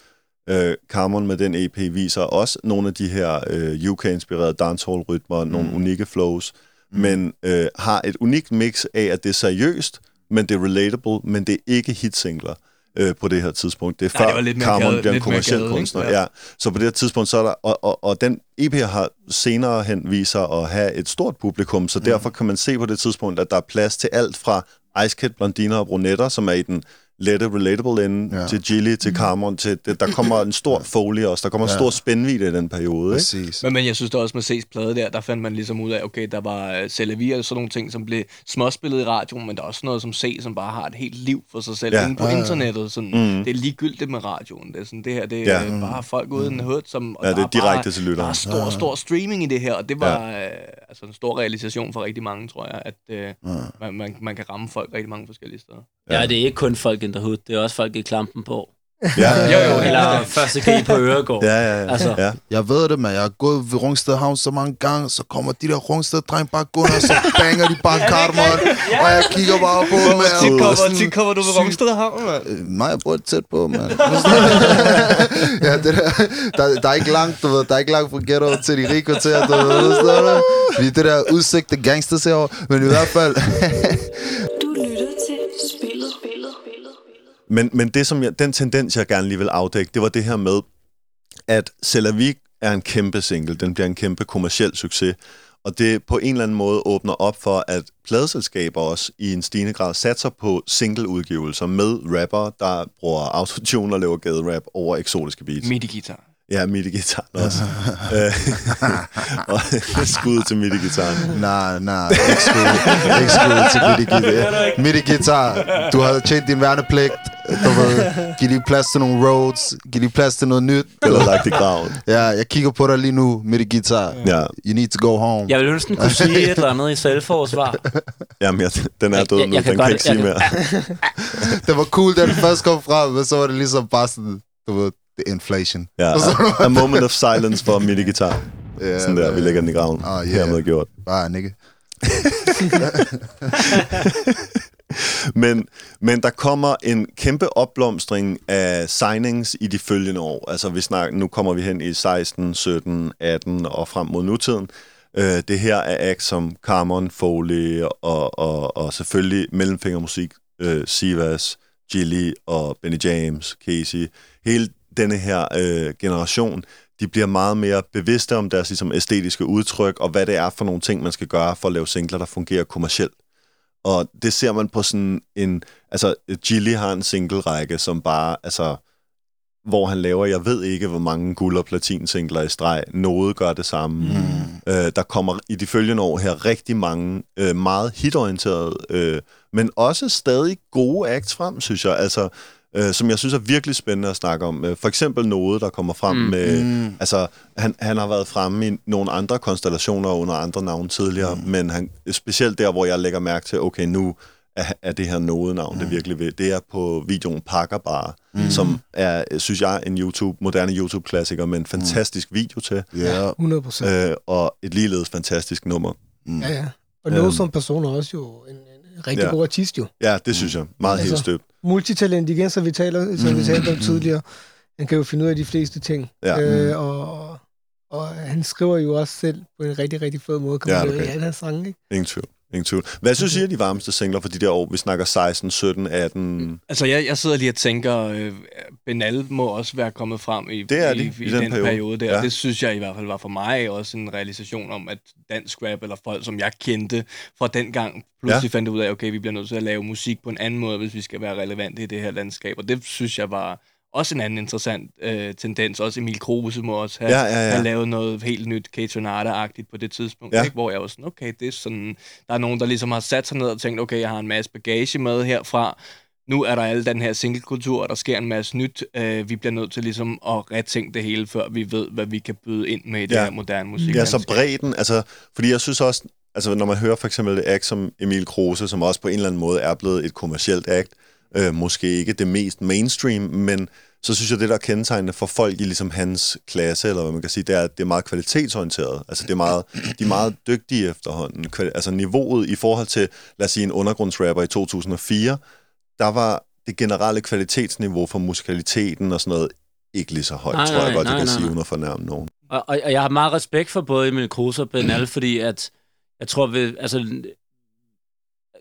øh, Cameron med den EP viser også nogle af de her øh, UK-inspirerede dancehall-rytmer, mm. nogle unikke flows, mm. men øh, har et unikt mix af, at det er seriøst, men det er relatable, men det er ikke hitsingler. Øh, på det her tidspunkt. Det er Nej, før det gade- bliver en kommersiel gade, ikke? kunstner. Ja. Ja. Så på det her tidspunkt, så er der, og, og, og den EP har senere hen viser at have et stort publikum, så derfor kan man se på det tidspunkt, at der er plads til alt fra Ice Kid, blondiner og brunetter, som er i den lette, relatable ende, Ja. ja. til Gilly, til Carmon, til, det, der kommer en stor folie også, der kommer en Ja. stor spændvidde i den periode, ikke? Men, men jeg synes da også med C's plade der, der fandt man ligesom ud af, okay, der var uh, Celavi og sådan nogle ting, som blev småspillet i radioen, men der er også noget som C, som bare har et helt liv for sig selv Ja. ja. inde på Ja, ja. internettet. Sådan, Mm. Det er ligegyldigt med radioen. Det, er sådan, det her det Ja. er ja. bare folk uden hood, som... og Ja, det der er direkte bare, til Der lytteren. er stor, stor streaming i det her, og det var ja. uh, altså en stor realisation for rigtig mange, tror jeg, at uh, man, man, man kan ramme folk rigtig mange forskellige steder. Ja, det er ikke kun folk the hood, det er også folk i klampen på. Ja, Jo, jo, Eller første G på [laughs] Øregård. ja, ja. ja. Altså. ja. Jeg ved det, man. Jeg har gået ved Rungsted Havn så mange gange, så kommer de der Rungsted dreng bare gående, og så [laughs] banger de bare kartmål, og jeg kigger bare på dem. Hvor tit kommer, tit kommer du ved Rungsted Havn, mand? Øh, Mig, jeg bor tæt på, mand. [laughs] ja, det der, der, der, er ikke langt, du ved, der er ikke langt fra ghetto til de rige kvarterer, du ved, sådan der. Er det der udsigte gangsters herovre, men i hvert fald, men, men det, som jeg, den tendens, jeg gerne lige vil afdække, det var det her med, at Celavik er en kæmpe single. Den bliver en kæmpe kommersiel succes. Og det på en eller anden måde åbner op for, at pladeselskaber også i en stigende grad satser på singleudgivelser med rapper, der bruger autotune og laver gaderap over eksotiske beats. Midi-guitar. Ja, midi-gitaren også. Øh, [laughs] og [laughs] skud til midi-gitaren. nej, nej, ikke skud, ikke skud til midi-guitar. Midi-guitar, du har tjent din værnepligt, du ved, giv lige plads til nogle roads, giv lige plads til noget nyt. Eller lagt i graven. Ja, jeg kigger på dig lige nu, midi-guitar. Ja, You need to go home. Jeg vil ønske, den kunne sige et eller andet i selvforsvar. jamen, jeg, den er Jeg- død jeg- nu, jeg kan den kan godt- ikke sige jeg mere. [laughs] Det var cool, da den først kom frem, men så var det ligesom bare sådan, du ved, the inflation. Ja, a, a moment of silence for midi-gitar. Ja, Sådan der, man. vi lægger den i graven. Ah, yeah. Hermed gjort. Bare nigga. [laughs] Men, men der kommer en kæmpe opblomstring af signings i de følgende år. Altså vi snakker, nu kommer vi hen i 16, 17, 18 og frem mod nutiden. Øh, det her er acts som Carmon, Foley og, og, og selvfølgelig Mellemfingermusik, øh, Sivas, Gilly og Benny James, Casey. Hele denne her øh, generation, de bliver meget mere bevidste om deres ligesom, æstetiske udtryk, og hvad det er for nogle ting, man skal gøre for at lave singler, der fungerer kommercielt. Og det ser man på sådan en... Altså, Gilly har en single-række, som bare... Altså, hvor han laver, jeg ved ikke, hvor mange guld- og platin-singler i streg. Noget gør det samme. Mm. Øh, der kommer i de følgende år her rigtig mange øh, meget hitorienterede, øh, men også stadig gode acts frem, synes jeg. Altså, øh, som jeg synes er virkelig spændende at snakke om. Øh, For eksempel noget, der kommer frem mm. med... Mm. Altså, han, han har været fremme i nogle andre konstellationer under andre navne tidligere, mm. men han, specielt der, hvor jeg lægger mærke til, okay, nu er, er det her noget-navn, mm. det virkelig ved. Det er på videoen Pakker Bare, mm. som er, synes jeg, en YouTube, moderne YouTube-klassiker med en fantastisk video til, Ja. 100 procent. øh, og et ligeledes fantastisk nummer. Ja, ja. Og noget Øhm. som person er også jo en rigtig Ja. god artist jo. Ja, det synes jeg. Meget Altså, helt støbt. Multitalent igen, som vi, taler, som vi talte om tidligere. Han kan jo finde ud af de fleste ting. Ja. Øh, og, og han skriver jo også selv på en rigtig, rigtig fed måde. Ja, det okay. kan. i alle hans sange, ikke? Ingen tvivl. Ingen tvivl. Hvad synes I er de varmeste singler for de der år? Vi snakker 16, 17, 18... Altså, jeg, jeg sidder lige og tænker, øh, Benal må også være kommet frem i, Det er i, de, i, i i den den, periode. periode, der. Ja. Det synes jeg i hvert fald var for mig også en realisation om, at dansk rap, eller folk, som jeg kendte fra den gang, pludselig ja. fandt ud af, okay, vi bliver nødt til at lave musik på en anden måde, hvis vi skal være relevante i det her landskab. Og det synes jeg var også en anden interessant øh, tendens. Også Emil Kruse må også have, Ja, ja, ja. have lavet noget helt nyt K-Tornado-agtigt på det tidspunkt, Ja. ikke? hvor jeg var sådan, okay, det er sådan, der er nogen, der ligesom har sat sig ned og tænkt, okay, jeg har en masse bagage med herfra, nu er der alle den her singlekultur, og der sker en masse nyt. Øh, vi bliver nødt til ligesom at retænke det hele, før vi ved, hvad vi kan byde ind med i det Ja. her moderne musik. Ja, så bredden, altså, fordi jeg synes også, altså når man hører for eksempel et act som Emil Kruse, som også på en eller anden måde er blevet et kommercielt act, øh, måske ikke det mest mainstream, men så synes jeg, det der er kendetegnende for folk i ligesom hans klasse, eller hvad man kan sige, det er, at det er meget kvalitetsorienteret. Altså det er meget, de er meget dygtige efterhånden. Altså niveauet i forhold til, lad os sige, en undergrundsrapper i 2004, der var det generelle kvalitetsniveau for musikaliteten og sådan noget ikke lige så højt, Nej, tror jeg nej, godt, nej, jeg kan nej, sige, nej. uden at fornærme nogen. Og, og, og jeg har meget respekt for både Emil Kruse og Ben [clears throat] Al, fordi at jeg tror, ved, altså,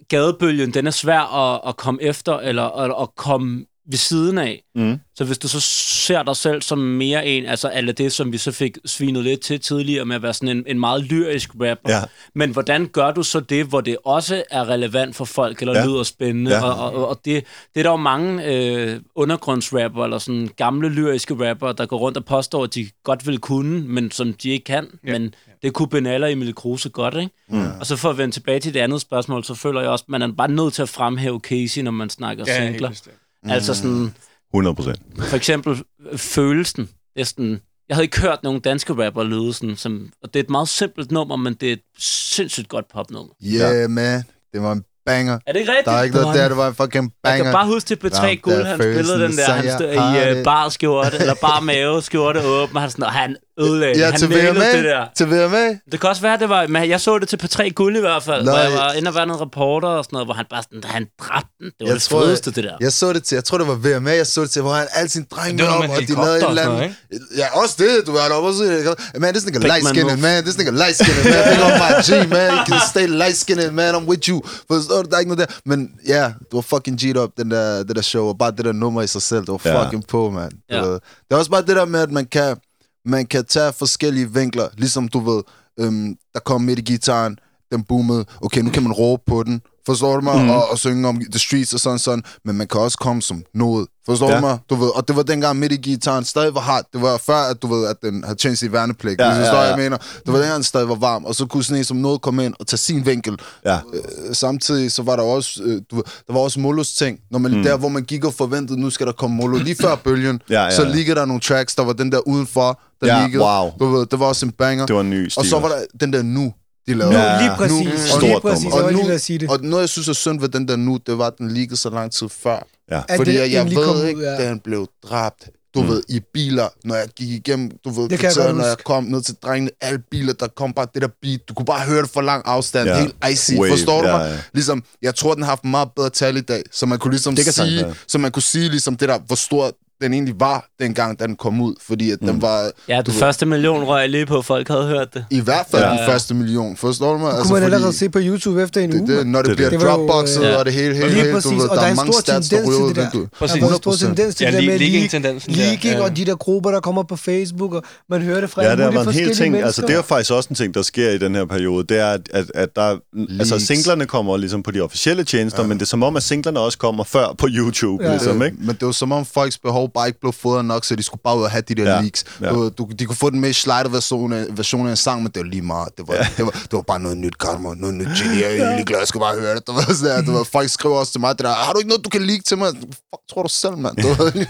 gadebølgen, den er svær at, at komme efter, eller at, at komme ved siden af. Mm. Så hvis du så ser dig selv som mere en, altså alle det, som vi så fik svinet lidt til tidligere med at være sådan en, en meget lyrisk rapper. Ja. Men hvordan gør du så det, hvor det også er relevant for folk, eller Ja. lyder spændende? Ja. Og, og, og det, det er der jo mange øh, undergrundsrapper, eller sådan gamle lyriske rapper, der går rundt og påstår, at de godt vil kunne, men som de ikke kan. Ja. Men det kunne Ben og Emil Kruse godt, ikke? Mm. Og så for at vende tilbage til det andet spørgsmål, så føler jeg også, at man er bare nødt til at fremhæve Casey, når man snakker Ja, helt singler. bestemt. Mm. Altså sådan, 100 procent. for eksempel øh, følelsen. Det er sådan, jeg havde ikke hørt nogen danske rapper lyde sådan, som, og det er et meget simpelt nummer, men det er et sindssygt godt popnummer. Yeah, man. Det var en banger. Er det ikke rigtigt? Der er ikke noget der, det var en fucking Jeg banger. kan bare huske til P3 Ramt Guld, han spillede den der, han jeg stod i uh, bar skjorte, eller bar mave skjorte åben, og han, sådan, og han ødelagde Ja. Han til VMA. det der. Til VMA. Det kan også være, det var, men jeg så det til P3 Guld i hvert fald, Nå, hvor jeg var inde og være noget reporter og sådan noget, hvor han bare sådan, han dræbte den. Det var Jeg det tror, fedeste, det der. Jeg så det til, jeg tror det var VMA, jeg så det til, hvor han alle sine drenge var noget op, og de lavede en helikopter eller sådan Ja, også det, du er oppe og sige, man, this nigga light skinned, man, this nigga light skinned, man, big on my G, man, you can stay light skinned, man, I'm with you. Forstår du, der er ikke noget der. Men ja, du var fucking G'd up, den der, det der show, og bare det der nummer i sig selv, det var Ja. fucking på, man. Ja. Det er også bare det der med, at man kan, man kan tage forskellige vinkler, ligesom du ved, øhm, der kom midt i gitaren, den boomede, okay, nu kan man råbe på den, forstår du mig, mm. og, og synge om the streets og sådan sådan, men man kan også komme som noget, forstår Ja. du mig, du ved, og det var dengang midt i gitaren stadig var hardt, det var før, at du ved, at den havde tjent sit værnepligt, Ja, ja, ja, forstår, jeg mener, det var dengang, den stadig var varm, og så kunne sådan en som noget komme ind og tage sin vinkel, Ja. Øh, samtidig så var der også, øh, du ved, der var også Molos ting, når man, mm. der hvor man gik og forventede, nu skal der komme Molo, lige før bølgen, Ja, ja, så ja. liggede der nogle tracks, der var den der udenfor, der Ja, liggede, wow. du ved, det var også en banger, Det var en ny og stil. så var der den der nu, de lavede. Nu, Ja, lige præcis. nu- lige præcis. var Og lige nu- ved at sige det. Og noget, jeg synes er synd ved den der nu, det var, at den liggede så lang tid før. Ja. At Fordi det jeg, jeg ved ud, ikke, ja. den blev dræbt. Du mm. ved, i biler, når jeg gik igennem, du ved, Det kvarteret, når jeg kom ned til drengene, alle biler, der kom bare det der beat, du kunne bare høre det for lang afstand, Ja. helt icy, Wave, forstår du ja, mig? ja. Ligesom, jeg tror, den har haft meget bedre tal i dag, så man kunne ligesom Det sige, være. så man kunne sige ligesom det der, hvor stor den egentlig var, dengang da den kom ud, fordi at mm. den var Ja, den ved, første million røg lige på, folk havde hørt det. i hvert fald Ja. ja. den første million, forstår du mig? Det kunne man allerede se på YouTube efter en det, uge. det, når det, Det- bliver det dropboxet øh, og det hele, hele, hele, præcis, du ved, og der, der er en mange stor stats, der tendens ryger til ud der. Der Præcis. er en stor 100%. tendens til Ja, det der med leaking-tendensen der, leaking, ja. og de der grupper, der kommer på Facebook, og man hører det fra Ja, alle det mulige en hel forskellige ting. Altså, det er jo faktisk også en ting, der sker i den her periode. Det er, at, at, der, altså, singlerne kommer ligesom på de officielle tjenester, ja. men det er som om, at singlerne også kommer før på YouTube, ja. Ja. ligesom, ikke? Men det var som om folks behov bare ikke blev fodret nok, så de skulle bare ud og have de der Ja. ja. leaks. Ja. Ja. Du, du, de kunne få den mest slidede version af, version af en sang, men det var lige meget. Det var, ja. det var, det var bare noget nyt karma, noget nyt geni. Jeg er egentlig glad, jeg skal bare høre det. Du ved, sådan du ved, folk skriver også til mig, det der, har du ikke noget, du kan leak til mig? Fuck, tror du selv, mand?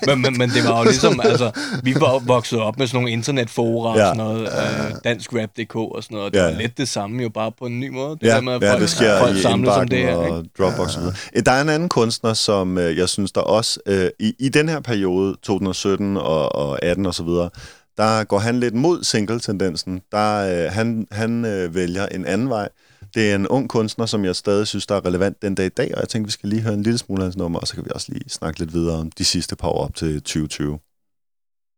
Men, men, men det var jo ligesom, [laughs] altså, vi var vokset op med sådan nogle internetfora Ja. og sådan noget, øh, danskrap.dk og sådan noget, og det Ja, var ja. lidt det samme, jo bare på en ny måde. Det Ja, der med, at ja, folk, det sker folk samles om det her. og? Dropbox og så videre. Øh, Der er en anden kunstner, som øh, jeg synes, der også øh, i, i den her periode, 2017 og, og 18 og så videre, der går han lidt mod single-tendensen. Der, øh, han han øh, vælger en anden vej. Det er en ung kunstner, som jeg stadig synes, der er relevant den dag i dag, og jeg tænker, vi skal lige høre en lille smule af hans nummer, og så kan vi også lige snakke lidt videre om de sidste par år op til 2020.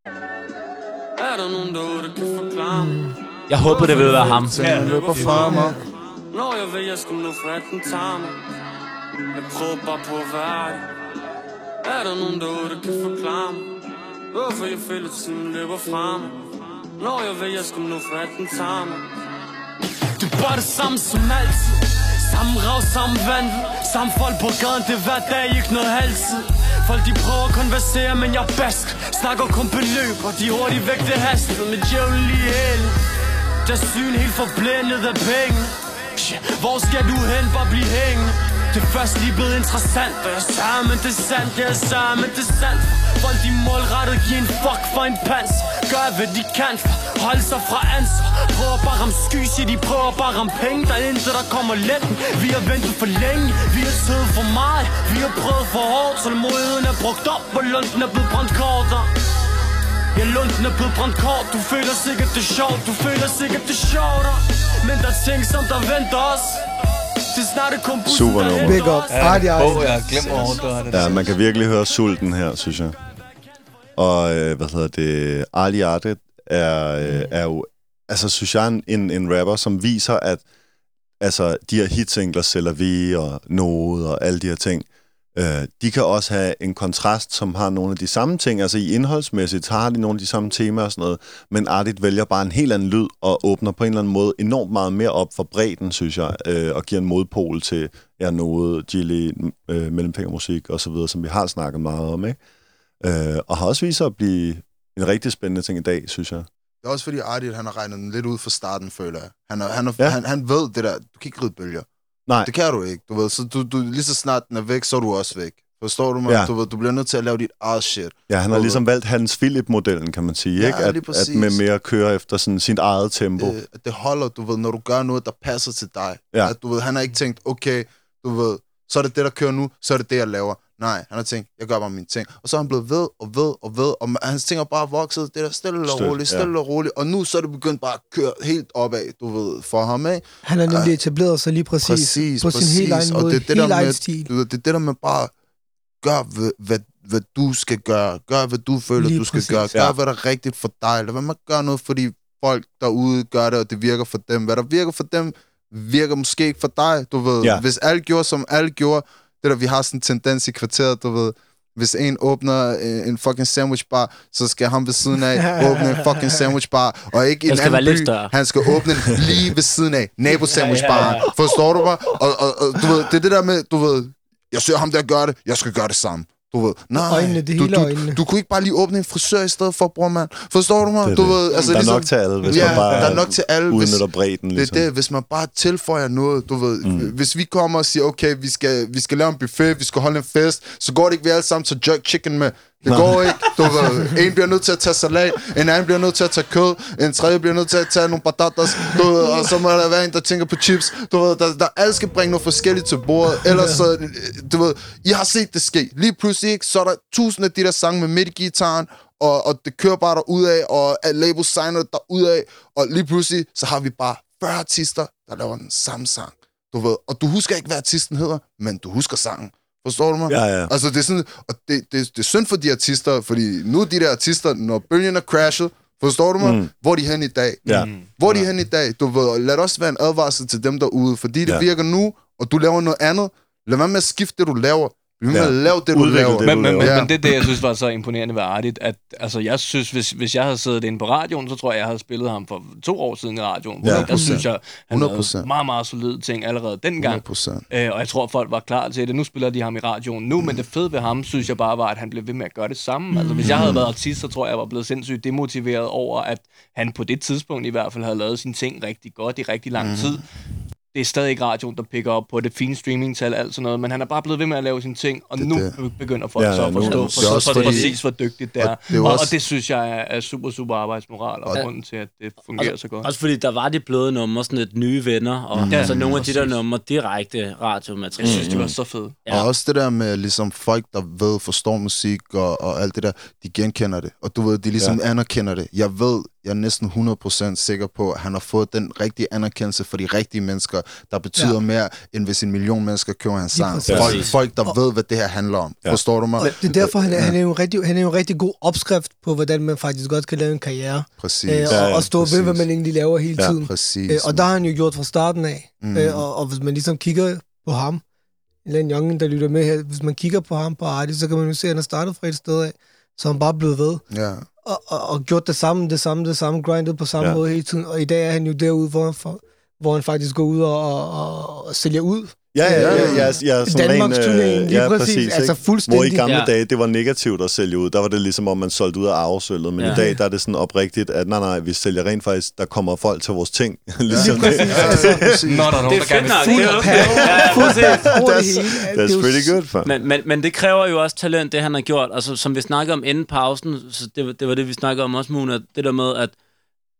Er der nogen derude, der kan forklare? Jeg håber, det vil være ham. Tingene løber fra mig. Når jeg ved, jeg skulle nå fra den tager mig Jeg prøver bare på at være er der nogen derude, der kan forklare mig Hvorfor jeg føler tiden løber fra mig? Når jeg ved, jeg skulle nå fra den tager mig. Det er bare det samme som altid. Samme rav, samme vand. Samme folk på gaden, det er hver dag, ikke noget halvtid. Folk de prøver at konversere, men jeg bask. Snakker kun beløb, og de hurtigt væk det hastet Med djævlen i hælen. Der syn helt forblændet af penge. Hvor skal du hen, for at blive hængende? Det er først lige blevet interessant Og jeg sagde, men det er sandt, jeg sagde, men det er sandt Folk de målrettet giver en fuck for en pans Gør hvad de kan for. Hold sig fra ansvar. Prøver bare ramme sky, siger de. Prøver bare ramme penge Der er intet, der kommer let. Vi har ventet for længe. Vi har siddet for meget. Vi har prøvet for hårdt. Tålmodigheden er brugt op Og lunden er blevet brændt kortere Ja, lunden er blevet brændt kort Du føler sikkert det er sjovt Du føler sikkert det er sjovt Men der er ting som der venter os Det er snart et kombussen, Super nummer. Big up. arti. oh, jeg glemmer over, det. Ja, man kan virkelig høre sulten her, synes jeg. Og, øh, hvad hedder det, Ali Arte er, øh, er jo, altså synes jeg, en, en, rapper, som viser, at altså, de her hitsingler, Sælger Vi og Noget og alle de her ting, Øh, de kan også have en kontrast, som har nogle af de samme ting. Altså i indholdsmæssigt har de nogle af de samme temaer og sådan noget, men Artit vælger bare en helt anden lyd og åbner på en eller anden måde enormt meget mere op for bredden, synes jeg, øh, og giver en modpol til ja, noget, Gilly, øh, mellemfingermusik og så videre, som vi har snakket meget om, ikke? Øh, og har også vist sig at blive en rigtig spændende ting i dag, synes jeg. Det er også fordi Ardit, han har regnet den lidt ud fra starten, føler jeg. Han, er, han, er, ja. han, han ved det der, du kan ikke ride bølger. Nej, Det kan du ikke, du ved. Så du, du, lige så snart den er væk, så er du også væk. Forstår du mig? Ja. Du, ved, du bliver nødt til at lave dit eget shit. ja, han har Okay. ligesom valgt Hans Philip-modellen, kan man sige, Ja, ikke? At, at med mere at køre efter sådan sit eget tempo. Det, det holder, du ved, når du gør noget, der passer til dig. Ja. At, du ved, han har ikke tænkt, okay, du ved, så er det det, der kører nu, så er det det, jeg laver. Nej, han har tænkt, jeg gør bare mine ting. Og så er han blevet ved og ved og ved, og hans ting er bare vokset, det der stille og roligt, ja. stille og roligt. Og nu så er det begyndt bare at køre helt opad, du ved, for ham, ikke? Han har nemlig etableret sig lige præcis, Præcis, på præcis. sin helt egen og måde, det er det helt der egen med, stil. Du ved, det er det der med bare, gør hvad, hvad, hvad du skal gøre. Gør, hvad du føler, Lige du skal præcis. gøre. Gør, Ja. hvad der er rigtigt for dig. Lad være med at gøre noget, fordi folk derude gør det, og det virker for dem. Hvad der virker for dem, virker måske ikke for dig, du ved. Ja. Hvis alle gjorde, som alle gjorde, det der, vi har sådan en tendens i kvarteret, du ved, hvis en åbner øh, en fucking sandwichbar, så skal ham ved siden af [laughs] åbne en fucking sandwichbar, og ikke en anden by. Han skal åbne den lige ved siden af nabo-sandwichbaren. Forstår du mig? Og, og, og, du ved, det er det der med, du ved, jeg ser ham der gøre det, jeg skal gøre det samme. Du ved, nej, Øjnene, det du, hele du, øjnene. du kunne ikke bare lige åbne en frisør i stedet for, bror mand. Forstår du mig? Det du det. ved, altså, der er ligesom, nok til alle, hvis ja, man bare der er nok til alle. Hvis, bredden. Ligesom. det er det, hvis man bare tilføjer noget, du ved, mm. hvis vi kommer og siger, okay, vi skal, vi skal lave en buffet, vi skal holde en fest, så går det ikke, vi alle sammen til jerk chicken med. Det går ikke, du ved. En bliver nødt til at tage salat, en anden bliver nødt til at tage kød, en tredje bliver nødt til at tage nogle patatas, du ved, og så må der være en, der tænker på chips. Du ved, der, der alle skal bringe noget forskelligt til bordet, ellers så, du ved, I har set det ske. Lige pludselig, ikke, så er der tusind af de der sange med midt i gitaren, og, og det kører bare derudad, og at label signer derudad, og lige pludselig, så har vi bare 40 artister, der laver den samme sang. Du ved, og du husker ikke, hvad artisten hedder, men du husker sangen. Forstår du mig? Ja, ja. Altså, det er sådan, og det, det, det er synd for de artister, fordi nu er de der artister, når bølgen er crashet, forstår du mig? Mm. Hvor er de hen i dag? Ja. Hvor er de hen i dag? Du ved, lad det også være en advarsel til dem derude, fordi det Ja. ja. virker nu, og du laver noget andet. Lad være med at skifte det, du laver. Bliv Ja. at lave det, du Udvikle laver. det, Men, du men, men, laver. men det er det, jeg synes var så imponerende ved Artit, at altså, jeg synes, hvis, hvis jeg havde siddet inde på radioen, så tror jeg, jeg havde spillet ham for to år siden i radioen. Ja. Ja, der synes jeg, han 100%. lavede meget, meget solide ting allerede dengang. 100%. Øh, og jeg tror, folk var klar til det. Nu spiller de ham i radioen nu, men det fede ved ham, synes jeg bare var, at han blev ved med at gøre det samme. Altså, hvis jeg havde været artist, så tror jeg, jeg var blevet sindssygt demotiveret over, at han på det tidspunkt i hvert fald havde lavet sine ting rigtig godt i rigtig lang tid. Det er stadig ikke radioen, der picker op på det fine streamingtal, alt sådan noget, men han er bare blevet ved med at lave sine ting, og Det nu det. begynder folk Ja, så at nu- forstå, det er forstå, også forstå fordi- præcis, hvor dygtigt det er. Og det er og, også- og det synes jeg er, er super, super arbejdsmoral, og Og- grunden til, at det fungerer så godt. Også fordi der var de bløde numre, sådan et nye venner, og Ja, altså nogle af de der numre direkte radiomateriale. Jeg synes, det var så fedt. Ja. Og også det der med ligesom folk, der ved, forstår musik og, og alt det der, de genkender det. Og du ved, de ligesom ja. anerkender det. Jeg ved, jeg er næsten 100% sikker på, at han har fået den rigtige anerkendelse for de rigtige mennesker, der betyder ja. Ja. mere, end hvis en million mennesker køber hans sang. præcis. Folk, Præcis. folk, der ved, hvad det her handler om. Ja. Ja. Forstår du mig? Det er derfor, han er, han, er jo en rigtig, han er jo en rigtig god opskrift på, hvordan man faktisk godt kan lave en karriere. Præcis. Øh, Ja, og, ja, og stå ved, hvad præcis. man egentlig laver hele Ja, tiden. Præcis. Øh, og der har han jo gjort fra starten af. Mm. Øh, og, og hvis man ligesom kigger på ham, en eller anden young, der lytter med her, hvis man kigger på ham på Artie, så kan man jo se, at han er startet fra et sted af, så han bare blevet ved. Ja. Og, og, og gjort det samme, det samme, det samme, grindet på samme Ja. måde hele tiden. Og i dag er han jo derude, hvor han, for, hvor han faktisk går ud og, og, og sælger ud. Ja, ja, ja. Øh, ja, ja, ja sådan Danmarks ren, turnéen, lige ja, præcis. præcis Altså fuldstændig. Hvor i gamle Ja. dage, det var negativt at sælge ud. Der var det ligesom, om man solgte ud af arvesølvet. Men Ja. i dag, der er det sådan oprigtigt, at nej, nej, vi sælger rent faktisk, der kommer folk til vores ting. [laughs] ligesom Lige præcis. Altså, Når der er nogen, Det der er gerne vil fuld That's-. That's pretty good, for. Men, men, men det kræver jo også talent, det han har gjort. Altså, som vi snakkede om inden pausen, så det, var- det var det, vi snakkede om også, Mona, det der med, at,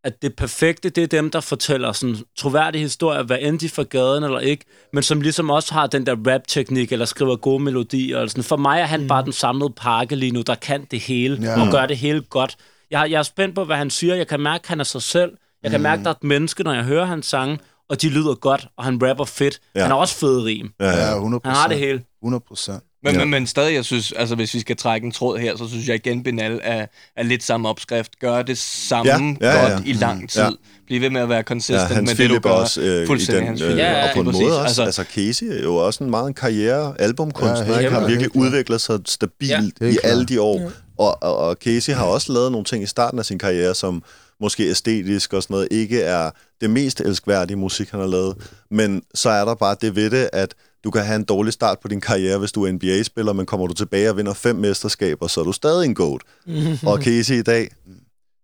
at det perfekte, det er dem, der fortæller sådan troværdige historier, hvad end de fra gaden eller ikke, men som ligesom også har den der rap-teknik, eller skriver gode melodier. Eller sådan. For mig er han mm. bare den samlede pakke lige nu, der kan det hele, Ja. og gør det hele godt. Jeg, jeg er spændt på, hvad han siger. Jeg kan mærke, at han er sig selv. Jeg kan Mm. mærke, at der er et menneske, når jeg hører hans sange, og de lyder godt, og han rapper fedt. Ja. Han har også fede rim. Ja, ja. 100%. Han har det hele. 100 procent. Men, Ja. ja. men, men stadig, jeg synes, altså hvis vi skal trække en tråd her, så synes jeg igen, Benal er, er lidt samme opskrift. Gør det samme Ja, ja, ja, godt ja. i lang tid. Ja. Bliv ved med at være Ja, consistent Hans med det, du gør. også øh, i Fuldstændig den, Hans øh. Ja, og ja, på en præcis. måde også. Altså- Altså, Casey er jo også en meget en karriere albumkunstner, Ja, ja, har virkelig udviklet sig stabilt Ja. ja, i alle de år. Og, og, og Casey har også lavet nogle ting i starten af sin karriere, som måske æstetisk og sådan noget, ikke er det mest elskværdige musik, han har lavet. Men så er der bare det ved det, at du kan have en dårlig start på din karriere, hvis du er NBA-spiller, men kommer du tilbage og vinder fem mesterskaber, så er du stadig en GOAT. [laughs] og Casey i dag,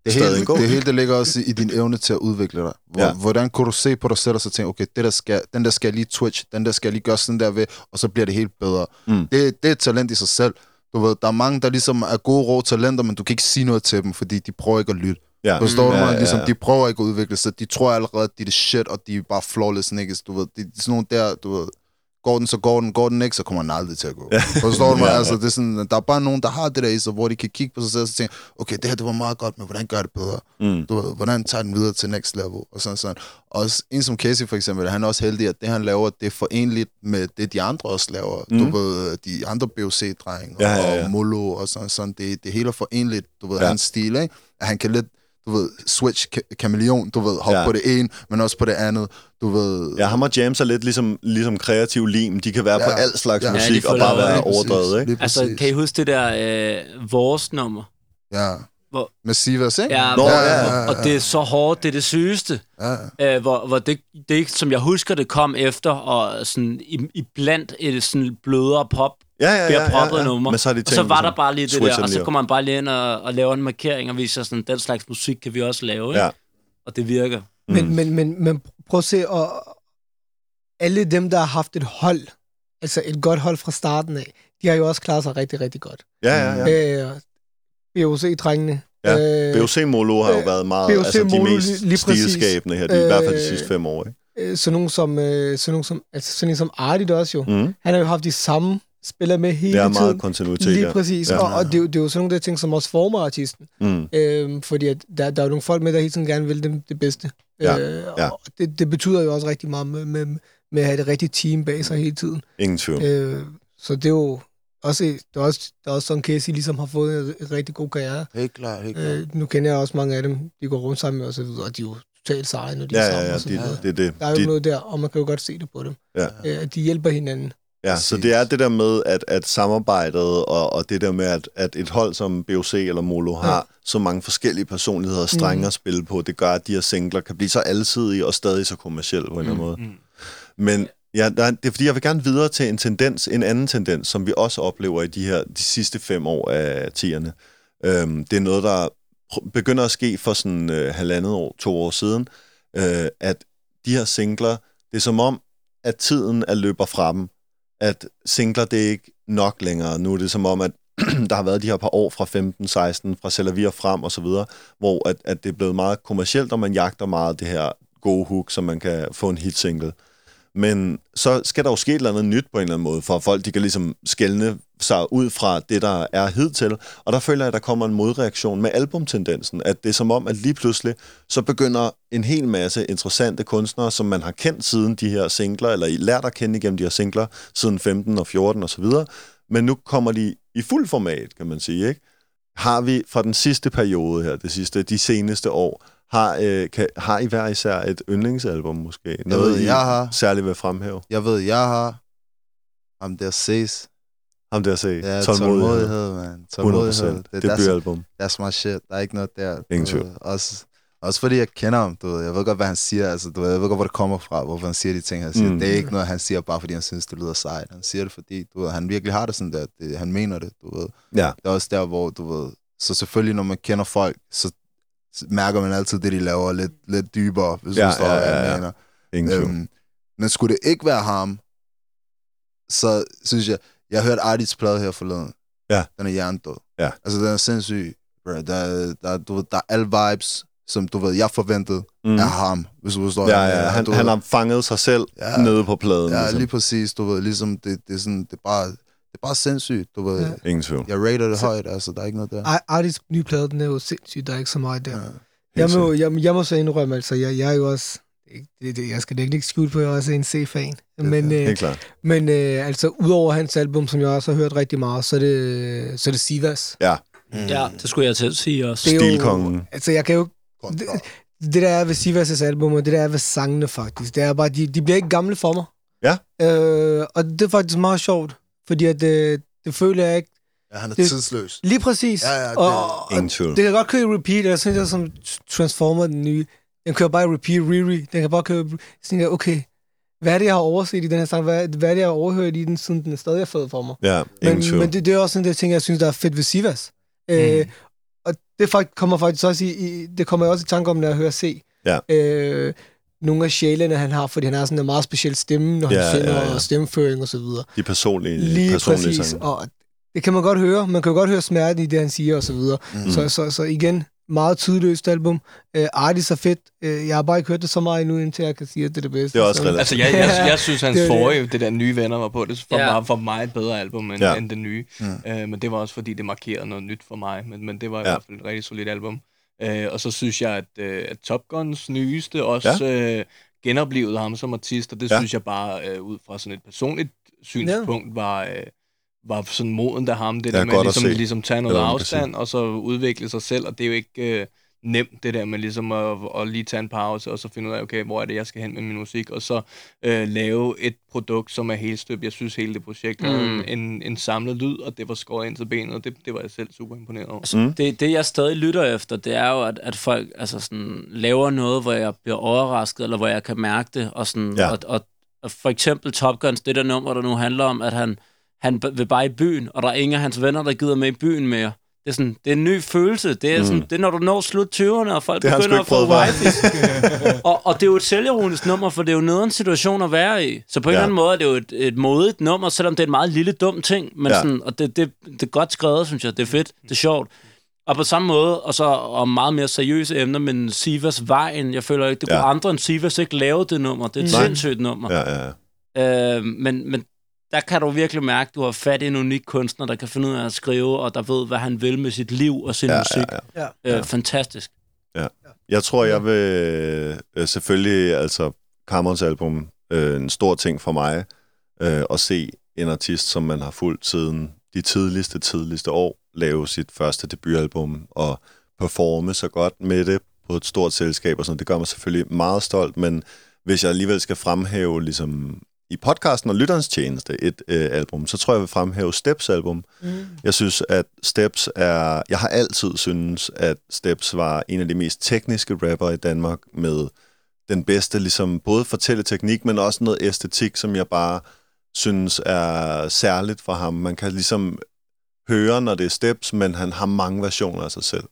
Det Stadig hele, en god. det hele det ligger også i, din evne til at udvikle dig. Hvor, Ja. ja. Hvordan kunne du se på dig selv og så tænke, okay, det der skal, den der skal lige twitch, den der skal lige gøre sådan der ved, og så bliver det helt bedre. Mm. Det, det er et talent i sig selv. Du ved, der er mange, der ligesom er gode rå talenter, men du kan ikke sige noget til dem, fordi de prøver ikke at lytte. ja, Forstår du ja, mig? ja, Ligesom, ja. de prøver ikke at udvikle sig. De tror allerede, at de er det shit, og de er bare flawless niggas. Du ved, det er sådan nogle der, du ved, går den, så går den, går den ikke, så kommer den aldrig til at gå. Forstår du mig? Ja, ja. Altså, det er sådan, der er bare nogen, der har det der i sig, hvor de kan kigge på sig selv og tænke, okay, det her, det var meget godt, men hvordan gør det bedre? Mm. Du ved, hvordan tager den videre til next level? Og sådan sådan. Og s- en som Casey for eksempel, han er også heldig, at det han laver, det er forenligt med det, de andre også laver. Mm. Du ved, de andre BOC-drenge Ja, ja, ja. og Molo og sådan sådan. Det, det hele er forenligt, du ved, Ja. ja. hans stil, ikke? At han kan lidt, du ved, switch ka- kameleon, du ved, hoppe Ja. ja. på det ene, men også på det andet. Du ved, Ja, ham og James er lidt ligesom, ligesom kreativ lim. De kan være ja. på Ja. alt slags Ja, ja, musik og følger bare være overdrevet, ikke? lige Altså, kan I huske det der øh, vores nummer? Ja. Hvor- Med Sivas, ikke? Ja, Nå, hvor, ja, og det er så hårdt, det er det sygeste. ja. Øh, hvor, hvor det, det ikke, som jeg husker, det kom efter, og sådan i, i blandt et sådan blødere pop, Ja, ja, bliver ja, proppet ja, ja. nummer. Men så, er de og så var der bare lige det der, og så kommer man bare lige ind og, og laver en markering og viser sådan, den slags musik kan vi også lave, ikke? Ja. Og det virker. Men, Mm. men, men, men prøv at se, og alle dem, der har haft et hold, altså et godt hold fra starten af, de har jo også klaret sig rigtig, rigtig godt. Ja, ja, ja. Øh, BOC-drengene. Ja, øh, BOC Molo har jo øh, været meget, BOC altså de Molo, mest lige- stilskabende her, de, i hvert fald de Øh, sidste fem år, ikke? øh, sådan nogen som, øh, sådan nogen som, altså sådan en som Ardit også jo. Mm. Han har jo haft de samme spillere med hele Det er meget tiden. kontinuitet, Lige ja. præcis. Ja. Ja. Og, og det, er jo- det er jo sådan nogle der ting, som også former artisten. Mm. Øhm, fordi at der, der er jo nogle folk med, der hele tiden gerne vil dem det bedste. Ja, Øh, ja. Og det, det betyder jo også rigtig meget med, med, med at have det rigtige team bag sig hele tiden. Ingen tvivl. Øh, så det er jo også, det er også, det er også sådan, Casey ligesom har fået en, en rigtig god karriere. Helt klart, helt klart. Øh, nu kender jeg også mange af dem, de går rundt sammen med og så videre, og de er jo totalt seje, når de Ja, er ja, sammen. ja, og så det, det er det. Der er jo De, noget der, og man kan jo godt se det på dem. Ja. Øh, at de hjælper hinanden. Ja, så Præcis. det er det der med, at, at samarbejdet og, og det der med, at, at et hold som BOC eller Molo har så mange forskellige personligheder og strenge Mm. at spille på, det gør, at de her singler kan blive så alsidige og stadig så kommercielle på en eller anden måde. Mm. Men ja, der er, det er fordi, jeg vil gerne videre til en tendens, en anden tendens, som vi også oplever i de her de sidste fem år af tierne. Øhm, det er noget, der begynder at ske for sådan øh, halvandet år, to år siden, øh, at de her singler, det er som om, at tiden er løber fra dem. At singler, det er ikke nok længere. Nu er det som om, at [clears throat] der har været de her par år fra 15, 16, fra Celavir frem og så videre, hvor at, at det er blevet meget kommercielt, og man jagter meget det her gode hook, så man kan få en hit single. Men så skal der jo ske et eller andet nyt på en eller anden måde, for at folk de kan ligesom skælne sig ud fra det, der er hidtil. Og der føler jeg, at der kommer en modreaktion med albumtendensen, at det er som om, at lige pludselig, så begynder en hel masse interessante kunstnere, som man har kendt siden de her singler, eller lært at kende igennem de her singler, siden 15 og 14 og så videre, men nu kommer de i fuld format, kan man sige, ikke? Har vi fra den sidste periode her, det sidste, de seneste år, har, øh, kan, har I hver især et yndlingsalbum måske? Noget, ved, I jeg har. særligt vil fremhæve? Jeg ved, jeg har ham der ses. Ham der se. Ja, tålmodighed. tålmodighed, man. 100%. Tålmodighed. Det, Det, er that's, debutalbum. that's my shit. Der er ikke noget der. Ingen tvivl. Også, også fordi jeg kender ham, du ved. Jeg ved godt, hvad han siger. Altså, du ved, jeg ved godt, hvor det kommer fra, hvorfor han siger de ting, han siger. Mm. Det er ikke noget, han siger bare, fordi han synes, det lyder sejt. Han siger det, fordi du ved, han virkelig har det sådan der. Det, han mener det, du ved. Ja. Det er også der, hvor du ved... Så selvfølgelig, når man kender folk, så mærker man altid det, de laver lidt, lidt dybere, hvis Ja, du forstår, ja, hvad ja, jeg ja. mener. Ingen. Øhm, men skulle det ikke være ham, så synes jeg, jeg hørte Ardits plade her forleden. Ja. Den er hjernedød. Ja. Altså, den er sindssyg. Bro. Der, er- der, du ved, der er alle vibes, som du ved, jeg forventede Mm. af ham, hvis du forstår. Ja, ja, han, du han ved. har fanget sig selv ja. Nede på pladen. Ja, ligesom. lige præcis, du ved, ligesom, det, det er sådan, det er bare, det er bare sindssygt, du ved. Ja. Ja. Ingen tvivl. Jeg rater det Så- højt, altså, der er ikke noget der. Ar- Artis nye plade, den er jo sindssyg, der er ikke så meget der. Ja. Jeg må, jeg, jeg må så indrømme, altså, jeg, jeg er jo også, det, det, jeg skal da ikke lægge skjul på, at jeg også er en C-fan. Men, øh, Helt klart. men øh, altså, udover hans album, som jeg også har hørt rigtig meget, så er det, så er det Sivas. Ja, Ja, det skulle jeg til at sige også. Det er jo- Stilkongen. Altså, jeg kan jo... Det, det der er ved Sivas' album, og det der er ved sangene faktisk, det er bare, de, de bliver ikke gamle for mig. Ja. Øh, og det er faktisk meget sjovt, fordi at, øh, det føler jeg ikke Ja, han er Det- tidsløs. lige præcis. Ja, ja, det- og, og, Ingen tvivl. det kan godt køre i repeat, og jeg synes, jeg som Transformer, den nye, den kører bare repeat, Riri, den kan bare køre, så tænker jeg, okay, hvad er det, jeg har overset i den her sang? Hvad, hvad er det, jeg har overhørt i den, siden den er stadig er fed for mig? Ja, Men, tvivl. men det, det er også sådan, det ting, jeg synes, der er fedt ved Sivas. Mm. Øh, og det fakt, kommer faktisk også i, i, det kommer jeg også i tanke om, når jeg hører C. Ja. Øh, nogle af sjælene, han har, fordi han har sådan en meget speciel stemme, når han Ja, synger, ja, ja. og stemmeføring og så videre. De personlige, Lige personlige præcis. sange. Og det kan man godt høre. Man kan jo godt høre smerten i det, han siger og så videre. Mm. Så, så, så igen, meget tidløst album. Øh, Artis er fedt. Øh, jeg har bare ikke hørt det så meget endnu, indtil jeg kan sige, at det er det bedste. Det er også Så- relativt. Altså, jeg, jeg, jeg synes, hans [laughs] Det er det. forrige, det der nye venner var på, det var Ja. ja. for mig et bedre album end, Ja. ja. end det nye. Mm. Øh, men det var også, fordi det markerede noget nyt for mig. Men, men det var i Ja. hvert fald et rigtig solidt album. Øh, og så synes jeg, at, øh, at Top Guns nyeste også ja. øh, genoplevede ham som artist, og det Ja. ja. synes jeg bare, øh, ud fra sådan et personligt synspunkt, var, øh, var sådan moden af ham. Det Ja, der med godt at ligesom, ligesom tage noget Ja, afstand, og så udvikle sig selv, og det er jo ikke... Øh, nemt, det der med ligesom at, at lige tage en pause, og så finde ud af, okay, hvor er det, jeg skal hen med min musik, og så øh, lave et produkt, som er helt støbt. Jeg synes, hele det projekt mm. En, en, en samlet lyd, og det var skåret ind til benet, og det, det var jeg selv super imponeret over. Altså, mm. det, det, jeg stadig lytter efter, det er jo, at, at folk altså sådan, laver noget, hvor jeg bliver overrasket, eller hvor jeg kan mærke det. Og, sådan, Ja. og, og, og for eksempel Top Guns, det der nummer, der nu handler om, at han, han vil bare i byen, og der er ingen af hans venner, der gider med i byen mere. Det er, sådan, det er en ny følelse. Det er, Mm. sådan, det er når du når slut 20'erne, og folk Det begynder at få wifes. [laughs] og, og det er jo et selvironisk nummer, for det er jo noget en situation at være i. Så på en Ja. eller anden måde er det jo et, et modigt nummer, selvom det er en meget lille dum ting. Men Ja. sådan, og det, det, det er godt skrevet, synes jeg. Det er fedt. Det er sjovt. Og på samme måde, og så om meget mere seriøse emner, men Sivas Vejen, jeg føler ikke, det kunne Ja. andre end Sivas ikke lave det nummer. Det er et Nej. sindssygt nummer. Ja, ja, ja. Øh, men, men der kan du virkelig mærke, at du har fat i en unik kunstner, der kan finde ud af at skrive, og der ved, hvad han vil med sit liv og sin Ja, musik. ja, Ja. Øh, fantastisk. Jeg tror, jeg vil øh, selvfølgelig, altså Camerons album, øh, en stor ting for mig, øh, at se en artist, som man har fulgt siden de tidligste, tidligste år, lave sit første debutalbum og performe så godt med det på et stort selskab og sådan. Det gør mig selvfølgelig meget stolt, men hvis jeg alligevel skal fremhæve ligesom i podcasten og lytterens tjeneste et øh, album, så tror jeg, jeg vil fremhæve Steps album. Mm. Jeg synes, at Steps er... Jeg har altid syntes, at Steps var en af de mest tekniske rapper i Danmark med den bedste, ligesom både fortælleteknik, men også noget æstetik, som jeg bare synes er særligt for ham. Man kan ligesom høre, når det er Steps, men han har mange versioner af sig selv.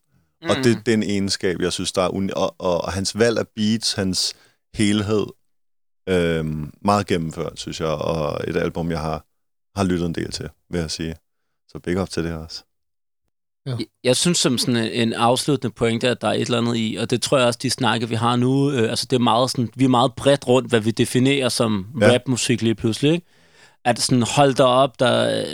Mm. Og det, det er en egenskab, jeg synes, der er uni- og, og, og hans valg af beats, hans helhed, øhm, meget gennemført, synes jeg, og et album, jeg har, har lyttet en del til, vil jeg sige. Så big up til det også. Jeg- Jeg synes som sådan en, en afsluttende pointe, at der er et eller andet i, og det tror jeg også, de snakke, vi har nu, øh, altså det er meget sådan, vi er meget bredt rundt, hvad vi definerer som Ja. ja. rapmusik lige pludselig, ikke? At sådan, hold dig op, der...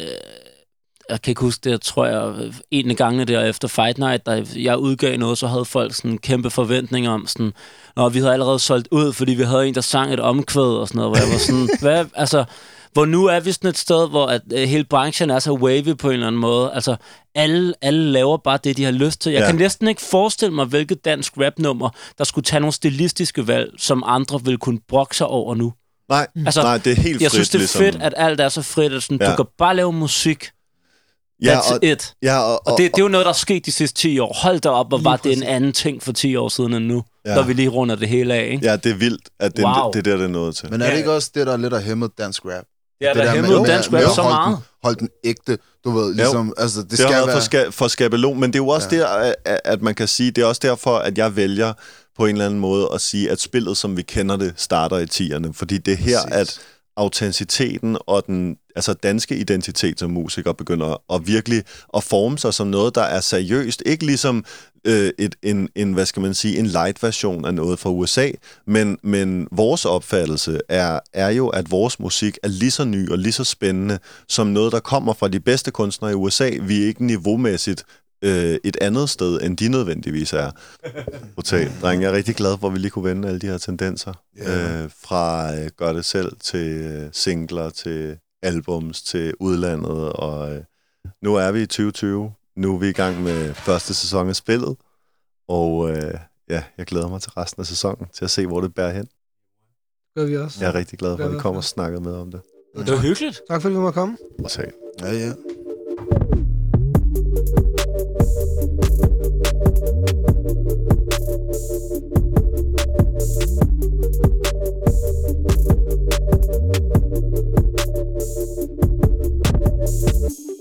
Jeg kan ikke huske det, jeg tror jeg, en af gangene der efter Fight Night, der jeg udgav noget, så havde folk sådan kæmpe forventninger om sådan, Nå, vi havde allerede solgt ud, fordi vi havde en, der sang et omkvæd og sådan noget, hvor jeg var sådan, hvad, altså, hvor nu er vi sådan et sted, hvor at, øh, hele branchen er så wavy på en eller anden måde. Altså, alle, alle laver bare det, de har lyst til. Jeg Ja. kan næsten ikke forestille mig, hvilket dansk rapnummer, der skulle tage nogle stilistiske valg, som andre vil kunne brokke sig over nu. Nej, Altså, nej, det er helt Jeg frit, synes, det er ligesom. fedt, at alt er så frit, at sådan, ja. du kan bare lave musik. Ja, That's og, it. ja, og, Og det, det er jo noget, der er sket de sidste 10 år. Hold da op, hvor var det en præcis. anden ting for 10 år siden end nu, Ja. ja. når vi lige runder det hele af. Ikke? ja, det er vildt, at det, Wow. det er der, det er nået til. Men er det Ja. ikke også det, der er lidt af hæmmet dansk rap? Det er det der hæmmet med- dansk rap så meget. Den, holde den ægte, du ved, ligesom, altså det det skal være... for, ska- for skabelon, men det er jo også ja. der, at, at man kan sige, det er også derfor, at jeg vælger på en eller anden måde at sige, at spillet, som vi kender det, starter i 10'erne. Fordi det er her, Præcis. at autenticiteten og den altså danske identitet som musiker begynder at virkelig at forme sig som noget, der er seriøst. Ikke ligesom øh, et, en, en, hvad skal man sige, en light version af noget fra USA, men, men vores opfattelse er, er jo, at vores musik er lige så ny og lige så spændende som noget, der kommer fra de bedste kunstnere i USA. Vi er ikke niveaumæssigt øh, et andet sted, end de nødvendigvis er. [laughs] Total. Dreng, jeg er rigtig glad for, at vi lige kunne vende alle de her tendenser. Ja. Øh, fra øh, gør det selv til øh, singler, til albums til udlandet, og øh, nu er vi i 2020. Nu er vi i gang med første sæson af spillet, og øh, ja, jeg glæder mig til resten af sæsonen, til at se, hvor det bærer hen. Det Gør vi også. Jeg er rigtig glad for, at vi kommer og snakker med om det. Det var hyggeligt. Tak fordi du måtte komme. Og tak. Ja, ja. Thank you. Thank you.